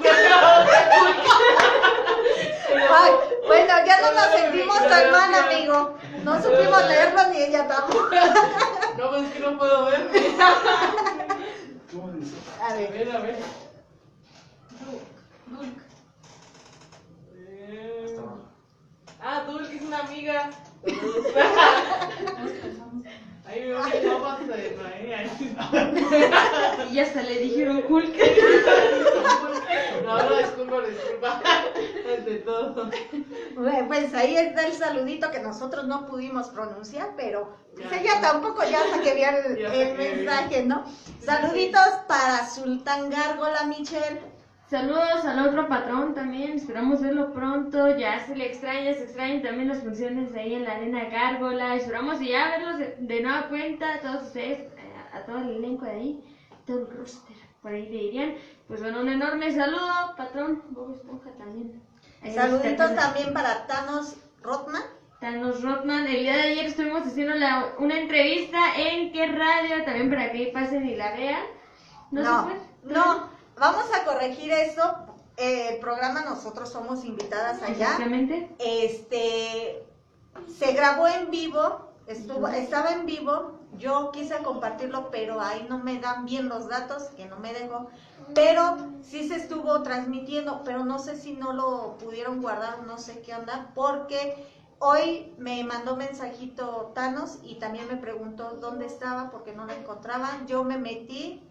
Ay, bueno, ya no nos sentimos tan mal, amigo. No supimos leerlo ni ella tampoco. no, pues es que no puedo ver. ¿Cómo dice? A A ver, a ver. Dulk. Eh. Ah, Dulk es una amiga. Ahí me voy a papas de Noé. Y hasta le dijeron Hulk. No, no, disculpa, disculpa. Ante todo. Bueno, pues ahí está el saludito que nosotros no pudimos pronunciar, pero pues Ya. ella tampoco ya hasta que vea el, mensaje, ¿no? Saluditos para Sultán Gárgola, Michelle. Saludos al otro patrón también, esperamos verlo pronto, ya se le extraña, se extrañan también las funciones ahí en la arena Gárgola, esperamos ya verlos de, de nueva cuenta, todos ustedes, a, todo el elenco de ahí, todo el roster, por ahí le dirían, pues bueno, un enorme saludo, patrón, Bob Esponja también. Ahí Saluditos también para Thanos Rotman. Thanos Rotman, el día de ayer estuvimos haciendo la- una entrevista en qué radio, también para que pasen y la vean. ¿No, No, se fue? no, vamos a corregir eso. Eh, el programa nosotros somos invitadas allá. Exactamente. Este se grabó en vivo, estuvo, estaba en vivo. Yo quise compartirlo, pero ahí no me dan bien los datos, que no me dejó. Pero sí se estuvo transmitiendo, pero no sé si no lo pudieron guardar, no sé qué onda, porque hoy me mandó mensajito Thanos y también me preguntó dónde estaba porque no la encontraba. Yo me metí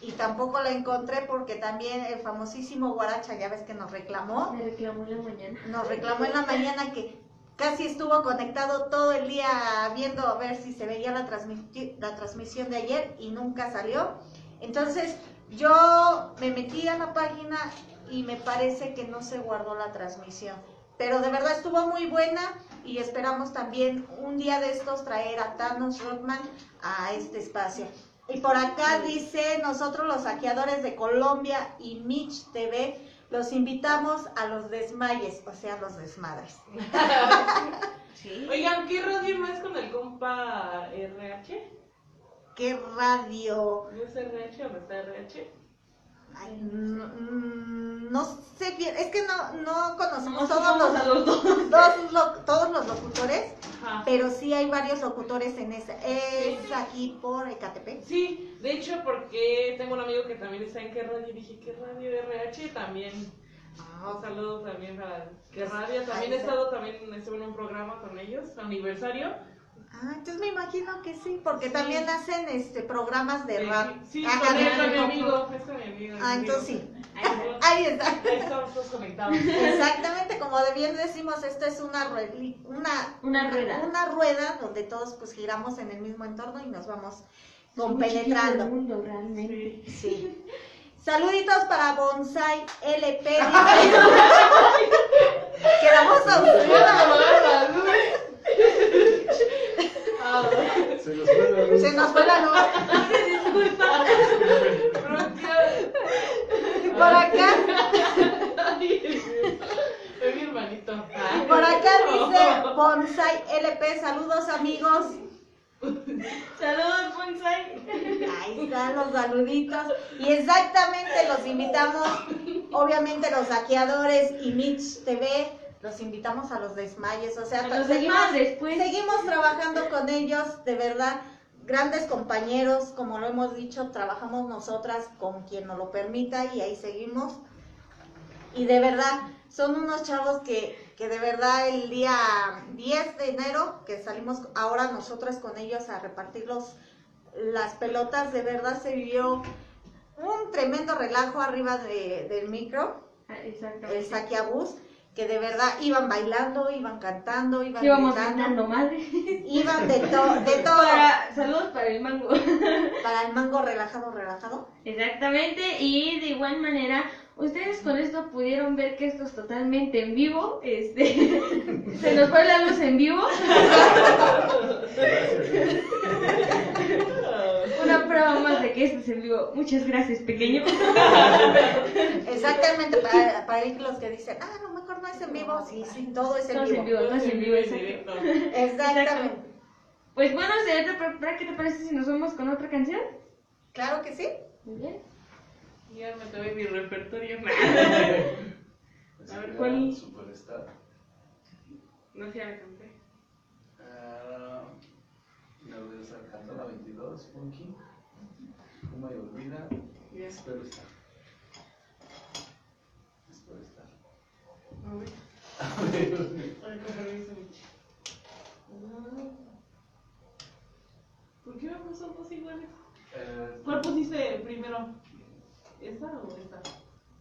y tampoco la encontré porque también el famosísimo Guaracha, ya ves que nos reclamó Me reclamó en la mañana. nos reclamó en la mañana que casi estuvo conectado todo el día viendo a ver si se veía la, la transmisión de ayer y nunca salió. Entonces yo me metí a la página y me parece que no se guardó la transmisión. Pero de verdad estuvo muy buena y esperamos también un día de estos traer a Thanos Rodman a este espacio. Y por acá dice, nosotros los saqueadores de Colombia y Mitch TV, los invitamos a los desmayes, o sea, los desmadres. Sí. Oigan, ¿qué radio no es con el compa RH? ¿Qué radio? ¿No es RH o no está RH? Ay, mm, no sé bien, es que no, no conocemos No todos los, todos lo- todos los locutores, Ajá. pero sí hay varios locutores en esa. Es aquí por Ecatepec. Sí, de hecho, porque tengo un amigo que también está en qué radio y dije, ¿qué radio RH? También. Un saludo también para qué radio. También he estado, también estuve en un programa con ellos, aniversario. Ah, entonces me imagino que sí, porque también hacen este programas de rap. Sí, Ajá, de con mi amigo, es con mi amigo. Ah, entonces sí. Ahí está. Ahí estamos todos conectados. Exactamente, como de bien decimos, esto es una, una, Una rueda. una rueda donde todos pues giramos en el mismo entorno y nos vamos compenetrando. mundo, realmente. Sí. Saluditos para Bonsai LP. dice. que la vamos a. Se nos fue la luz. Se nos fue la luz. Y por acá, Es mi hermanito. y por acá dice Bonsai LP. Saludos amigos. Saludos, Bonsai. Ahí están los saluditos. Y exactamente los invitamos, obviamente los saqueadores y Mitch TV, los invitamos a los desmayes. O sea, Los seguimos, después. seguimos trabajando con ellos, de verdad. Grandes compañeros, como lo hemos dicho, trabajamos nosotras con quien nos lo permita y ahí seguimos. Y de verdad, son unos chavos que, que de verdad el día 10 de enero, que salimos ahora nosotras con ellos a repartir los, las pelotas, de verdad se vivió un tremendo relajo arriba de- del micro, Ah, el saqueabús, que de verdad iban bailando, iban cantando, iban Íbamos gritando, gritando madre. iban de, to- de todo. Para, saludos para el mango. Para el mango relajado, relajado. Exactamente, y de igual manera, ustedes con esto pudieron ver que esto es totalmente en vivo. Este, se nos fue la luz en vivo. Una prueba más de que esto es en vivo. Muchas gracias, pequeño. Exactamente, para, para los que dicen, ah, no, mejor no es en vivo. Sí, sí, todo es en Todo es vivo. en vivo, es en vivo. en. Exactamente. Pues bueno, ¿qué te parece si nos vamos con otra canción? Claro que sí. Muy bien. Ya me tomé mi repertorio. A ver, ¿cuál? Superstar. No sé, ya me canté. Ah, la de Sarcando, la 22, Funky. Fuma y olvida. Y espero estar. Espero estar. ¿Por qué me puso dos iguales? Eh, ¿Cuál pusiste primero? ¿Esta o esta?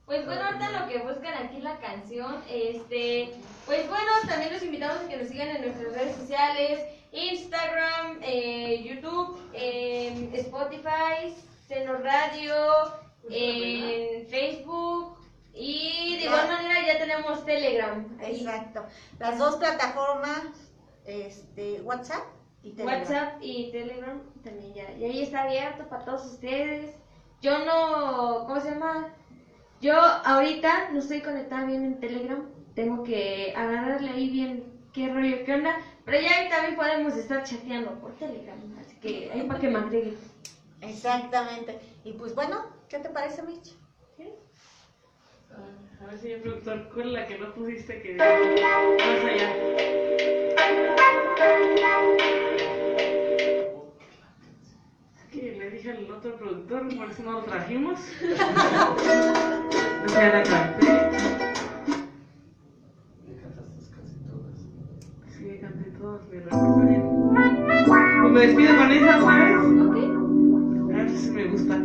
Pues bueno, ahorita lo que buscan aquí la canción, este, pues bueno, también los invitamos a que nos sigan en nuestras redes sociales, Instagram, eh, YouTube, Spotify, Seno Radio, en Facebook y de igual manera ya tenemos Telegram. ahí. Exacto. Las dos plataformas, este, WhatsApp y Telegram. WhatsApp y Telegram también ya. Y ahí está abierto para todos ustedes. Yo no, ¿cómo se llama? Yo ahorita no estoy conectada bien en Telegram. Tengo que agarrarle ahí bien qué rollo, qué onda. Pero ya ahí también podemos estar chateando por Telegram. Así que ahí para que me agreguen. Exactamente. Y pues bueno, ¿qué te parece, Mitch? A ver, señor productor, ¿cuál es la que no pusiste que más allá? Es que le dije al otro productor, por eso no lo trajimos. O sea, Pues me despido con esa, ¿sabes? ¿Ok? A ver si me gusta.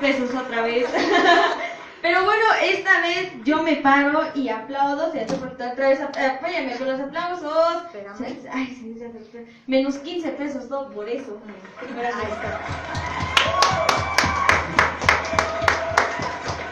Pesos otra vez. Pero bueno, esta vez yo me paro y aplaudo. Señorita productora, otra vez ap- apóyame con los aplausos. Espérame. Ay. Menos 15 pesos, no, por eso.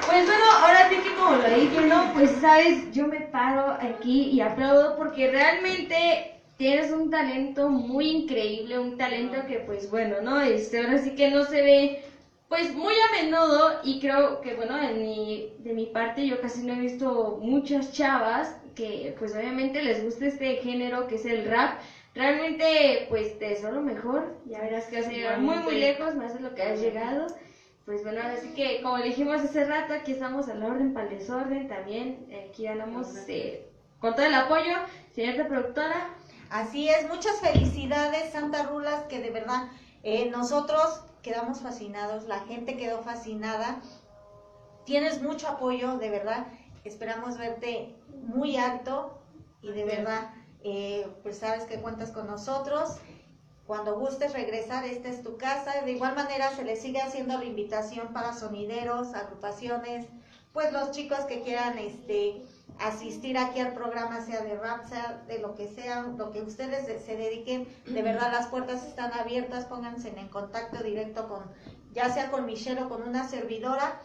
Pues bueno, ahora sí que como lo dije, ¿no? Pues sabes, yo me paro aquí y aplaudo porque realmente tienes un talento muy increíble, un talento que pues bueno, ¿no? Este, ahora sí que no se ve pues muy a menudo y creo que bueno, en mi, de mi parte yo casi no he visto muchas chavas que pues obviamente les gusta este género que es el rap. Realmente pues te deseo lo mejor, ya verás que vas a llegar muy muy lejos, más de lo que has llegado. Pues bueno, así que como dijimos hace rato, aquí estamos a la orden para el desorden también. eh, Aquí andamos eh, con todo el apoyo. Señorita productora, Así es, muchas felicidades, Santa Rulas, que de verdad eh, nosotros quedamos fascinados, la gente quedó fascinada. Tienes mucho apoyo, de verdad. Esperamos verte muy alto y de verdad, eh, pues sabes que cuentas con nosotros. Cuando gustes regresar, esta es tu casa. De igual manera, se le sigue haciendo la invitación para sonideros, agrupaciones, pues los chicos que quieran este, asistir aquí al programa, sea de rap, sea de lo que sea, lo que ustedes se, dediquen. De verdad, las puertas están abiertas. Pónganse en contacto directo con, ya sea con Michelle o con una servidora.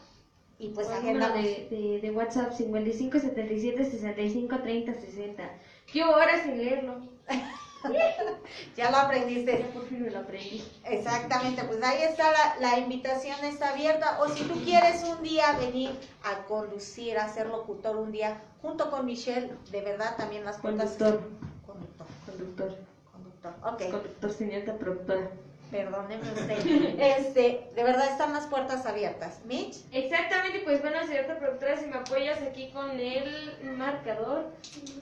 Y pues número agendamos. de, de, de WhatsApp 55 77 65 30 60. Llevo horas sin leerlo. Ya lo aprendiste. Ya por fin me lo aprendí. Exactamente, pues ahí está la, la invitación está abierta. O si tú quieres un día venir a conducir, a ser locutor un día junto con Michelle, de verdad también las puertas. Conductor. Conductor. Conductor. Conductor. Ok, Conductor, señorita productora. Perdóneme usted. Este, de verdad están las puertas abiertas. Mitch, Exactamente, pues bueno, señorita productora, si me apoyas aquí con el marcador.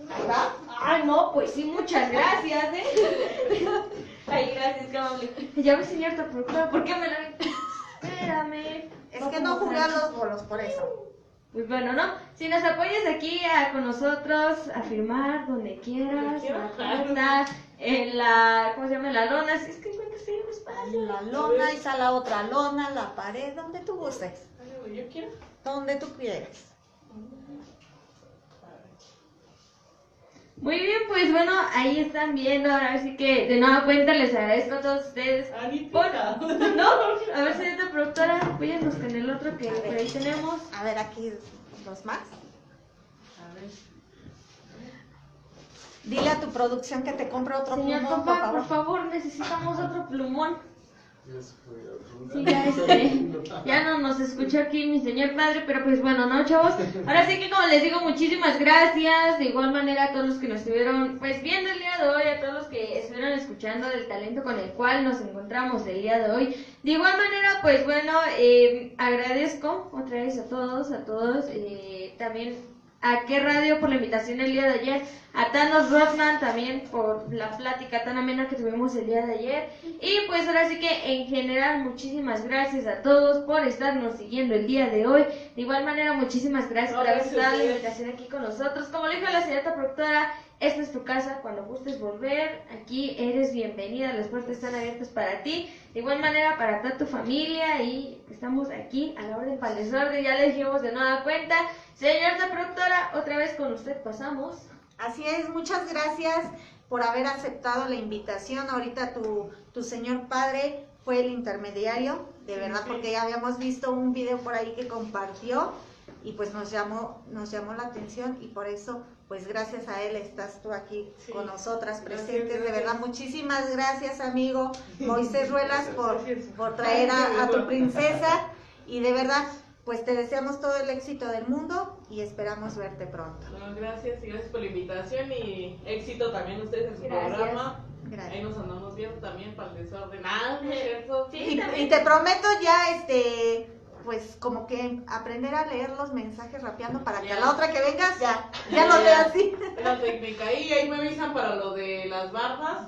ahí va. Ay, no, pues sí, muchas gracias, ¿eh? Ay, gracias, qué amable. Ya ves, señorita productora, ¿por qué me la... Espérame. Es que no jugar los bolos, por eso. Pues bueno, ¿no? Si nos apoyas aquí a- con nosotros a firmar donde quieras, la quieras. En la, ¿cómo se llama? En la lona, si es que encuentras ahí un espacio. La lona, ahí está la otra lona, la pared, donde tú gustes. Yo quiero. Donde tú quieres. Muy bien, pues bueno, ahí están viendo, ahora sí que de nueva cuenta les agradezco a todos ustedes. Anita. No, a ver, señorita productora, apóyanos con el otro que por ahí tenemos. A ver, aquí los más. A ver. Dile a tu producción que te compre otro Señor plumón, papá, por por favor. favor, necesitamos otro plumón. Ya se fue a Sí, ya, este, ya no nos escuchó aquí mi señor padre, pero pues bueno, ¿no, chavos? Ahora sí que como les digo, muchísimas gracias. De igual manera a todos los que nos estuvieron pues viendo el día de hoy, a todos los que estuvieron escuchando del talento con el cual nos encontramos el día de hoy. De igual manera, pues bueno, eh, agradezco otra vez a todos, a todos, eh, también a qué radio por la invitación el día de ayer, a Thanos Rodman también por la plática tan amena que tuvimos el día de ayer. Y pues ahora sí que en general muchísimas gracias a todos por estarnos siguiendo el día de hoy. De igual manera muchísimas gracias por haber estado la invitación aquí con nosotros. Como le dijo la señorita productora, esta es tu casa, cuando gustes volver, aquí eres bienvenida, las puertas están abiertas para ti. De igual manera para toda tu familia y estamos aquí a la orden para el desorden, ya le dijimos de nueva cuenta. Señorita productora, otra vez con usted pasamos. Así es, muchas gracias por haber aceptado la invitación. Ahorita tu, tu señor padre fue el intermediario, de verdad, porque ya habíamos visto un video por ahí que compartió y pues nos llamó, nos llamó la atención y por eso, pues gracias a él estás tú aquí Sí. con nosotras Gracias, presentes. De verdad, muchísimas gracias, amigo Moisés Ruelas, por, por traer a, a tu princesa y de verdad, pues te deseamos todo el éxito del mundo y esperamos verte pronto. No, gracias y gracias por la invitación y éxito también ustedes en su Gracias. programa. Ahí Gracias. nos andamos viendo también para el desorden. Ah, no. Sí, Y, te prometo ya, este, pues como que aprender a leer los mensajes rapeando para que Ya. a la otra que vengas ya, ya lo Ya. lea así. La técnica. Y ahí me avisan para lo de las bardas.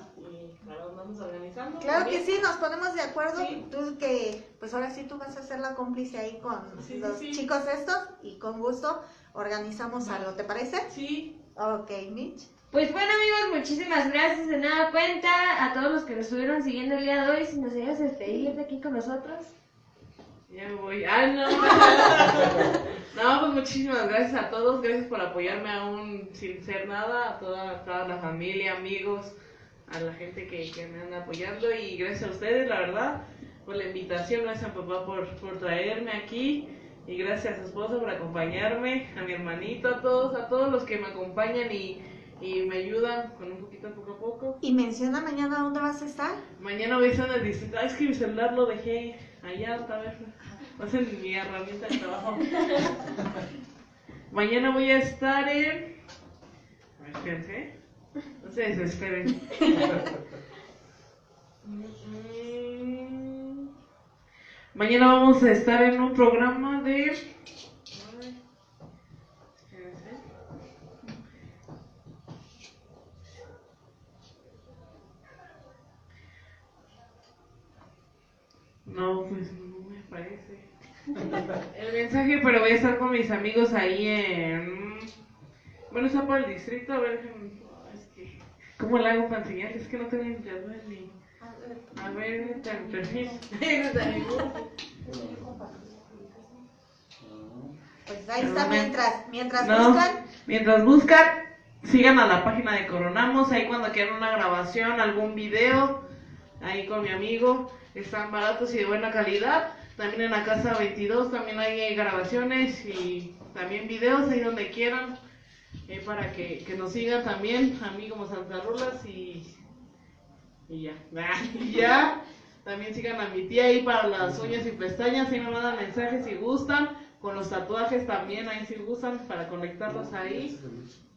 Vamos organizando. Claro que sí, nos ponemos de acuerdo. Sí. Tú que, pues ahora sí tú vas a ser la cómplice ahí con Sí, los sí. chicos estos y con gusto organizamos algo, ¿te parece? Sí, Ok, Mitch. Pues bueno amigos, muchísimas gracias de nada cuenta a todos los que nos estuvieron siguiendo el día de hoy. Si nos llegas a despedir de aquí con nosotros. ya me voy. Ah, no. no, pues muchísimas gracias a todos. Gracias por apoyarme aún sin ser nada. A toda, toda la familia, amigos, a la gente que, que me anda apoyando. Y gracias a ustedes, la verdad, por la invitación. Gracias a papá por, por traerme aquí. Y gracias a su esposa por acompañarme, a mi hermanito, a todos, a todos los que me acompañan y, y me ayudan con un poquito poco a poco. Y menciona mañana dónde vas a estar. Mañana voy a estar en el distrito. Ah, es que mi celular lo dejé allá otra vez. Va a ser mi herramienta de trabajo. Mañana voy a estar en. A ver, espérense. No se desesperen. Mañana vamos a estar en un programa de. No, pues no me aparece. El mensaje, pero voy a estar con mis amigos ahí en. Bueno, está por el distrito, a ver. ¿Cómo le hago para enseñar? Es que no tengo internet ni. A ver, el perfil. Pues ahí está mientras, mientras No, buscan. mientras buscan, sigan a la página de Coronamos, ahí cuando quieran una grabación, algún video, ahí con mi amigo, están baratos y de buena calidad. También en la casa 22 también hay grabaciones y también videos ahí donde quieran, eh, para que, que nos sigan también, a mí como Santa Rulas y, y ya. y ya. También sigan a mi tía ahí para las uñas y pestañas, ahí me mandan mensajes si gustan. Con los tatuajes también, ahí si gustan, para conectarlos ahí.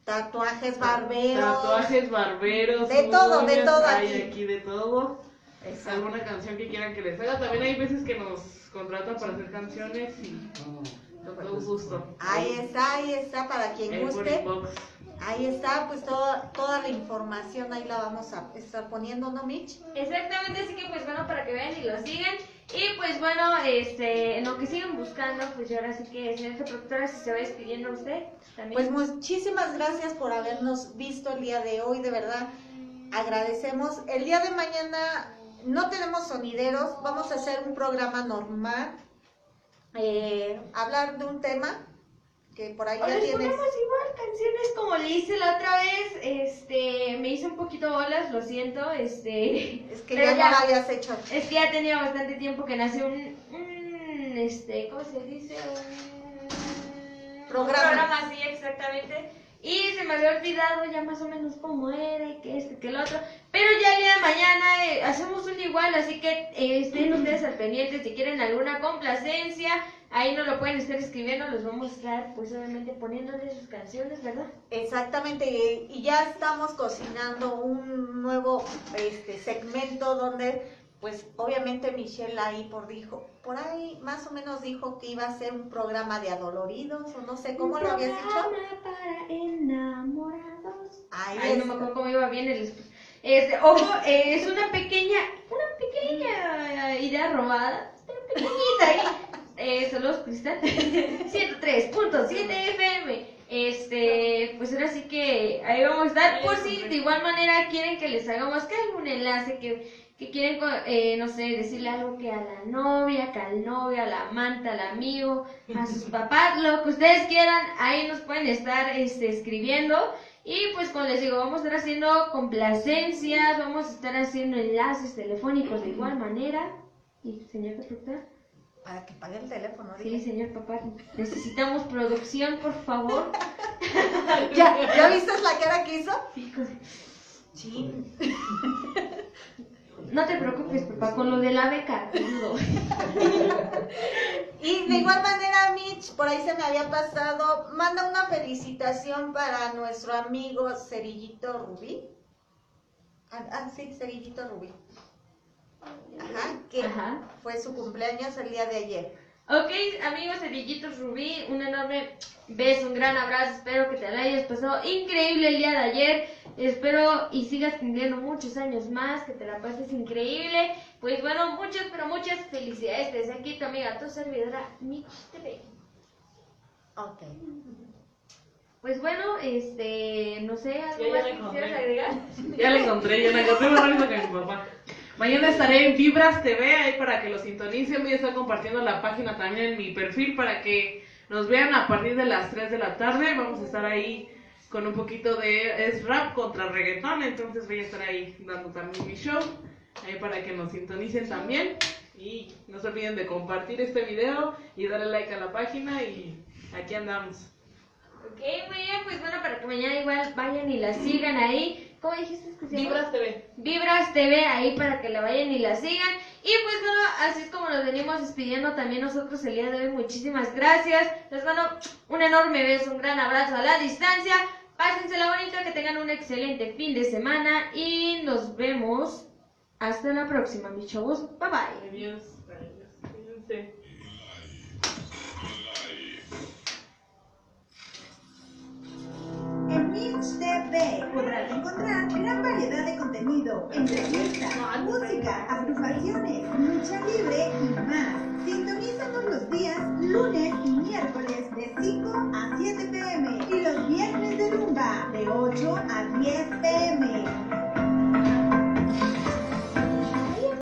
Tatuajes barberos. Tatuajes, barberos. De todo, de todo Hay aquí. aquí de todo. Exacto. Alguna canción que quieran que les haga. También hay veces que nos contratan para hacer canciones y con todo gusto. Ahí está, ahí está para quien guste. Ahí está, pues toda, toda la información ahí la vamos a estar poniendo, ¿no, Mitch? Exactamente, así que pues bueno, para que vean y lo sigan. Y pues bueno, este, en lo que sigan buscando, pues yo ahora sí que, señorita productora, si se va despidiendo usted también. Pues muchísimas gracias por habernos visto el día de hoy, de verdad. Agradecemos. El día de mañana no tenemos sonideros, vamos a hacer un programa normal, eh, hablar de un tema que por ahí O ya les tienes. ponemos igual canciones como le hice la otra vez, este, me hice un poquito bolas, lo siento, este, Es que pero ya, no lo habías hecho. es que ya tenía bastante tiempo que nació un, un, este, ¿cómo se dice? Un Programa. un programa así, exactamente. Y se me había olvidado ya más o menos cómo era y que este, que el otro. Pero ya el día de mañana eh, hacemos un igual, así que eh, estén ustedes al pendiente. Si quieren alguna complacencia, ahí nos lo pueden estar escribiendo. Los vamos a estar, pues obviamente, poniéndole sus canciones, ¿verdad? Exactamente, y y ya estamos cocinando un nuevo este, segmento donde, pues obviamente Michelle ahí por dijo, por ahí más o menos dijo que iba a ser un programa de adoloridos, o no sé cómo Un lo habías dicho. programa para enamorados. Ahí Ay, no me acuerdo cómo iba bien el... Este, ojo, eh, es una pequeña, una pequeña eh, idea robada, pero pequeñita ahí. Eh, saludos, Cristal. 103.7 FM. Este, pues ahora sí que ahí vamos a estar. Por si de igual manera quieren que les hagamos que algún enlace que, que quieren, eh, no sé, decirle algo que a la novia, que al novio, a la amante, al amigo, a sus papás, lo que ustedes quieran, ahí nos pueden estar este, escribiendo. Y pues como les digo, vamos a estar haciendo complacencias, vamos a estar haciendo enlaces telefónicos de igual manera. Y señor productor. Para que pague el teléfono, Sí, dile. señor papá, necesitamos producción, por favor. ¿Ya, ¿Ya viste la cara que hizo? De- Sí. No te preocupes, papá, con lo de la beca. Y de igual manera, Mitch, por ahí se me había pasado, manda una felicitación para nuestro amigo Cerillito Rubí. Ah, ah, sí, Cerillito Rubí. Ajá, que Ajá. fue su cumpleaños el día de ayer. Ok, amigos cerillitos Rubí, un enorme beso, un gran abrazo. Espero que te la hayas pasado increíble el día de ayer. Espero y sigas teniendo muchos años más, que te la pases increíble. Pues bueno, muchas, pero muchas felicidades desde aquí, tu amiga, tu servidora, Mitch TV. Ok. Pues bueno, este, no sé, ¿algo Ya, más que quisieras agregar? Ya la encontré, ya la encontré más rápido que mi papá. Mañana estaré en Vibras TV ahí para que lo sintonicen. Voy a estar compartiendo la página también en mi perfil para que nos vean a partir de las 3 de la tarde. Vamos a estar ahí con un poquito de es rap contra reggaetón. Entonces voy a estar ahí dando también mi show. Ahí para que nos sintonicen también. Y no se olviden de compartir este video y darle like a la página. Y aquí andamos. Ok, muy bien, pues bueno, para que mañana igual vayan y la sigan ahí. ¿Cómo dijiste que se llama? Vibras TV. Vibras TV ahí para que la vayan y la sigan. Y pues bueno, así es como nos venimos despidiendo también nosotros el día de hoy. Muchísimas gracias. Les mando un enorme beso, un gran abrazo a la distancia. Pásensela bonito, que tengan un excelente fin de semana y nos vemos hasta la próxima, mis chavos. Bye bye. Adiós. Adiós. TV podrás encontrar gran variedad de contenido, entrevistas, música, agrupaciones, lucha libre y más. Sintonízanos los días lunes y miércoles de 5 a 7 pm y los viernes de rumba de 8 a 10 pm.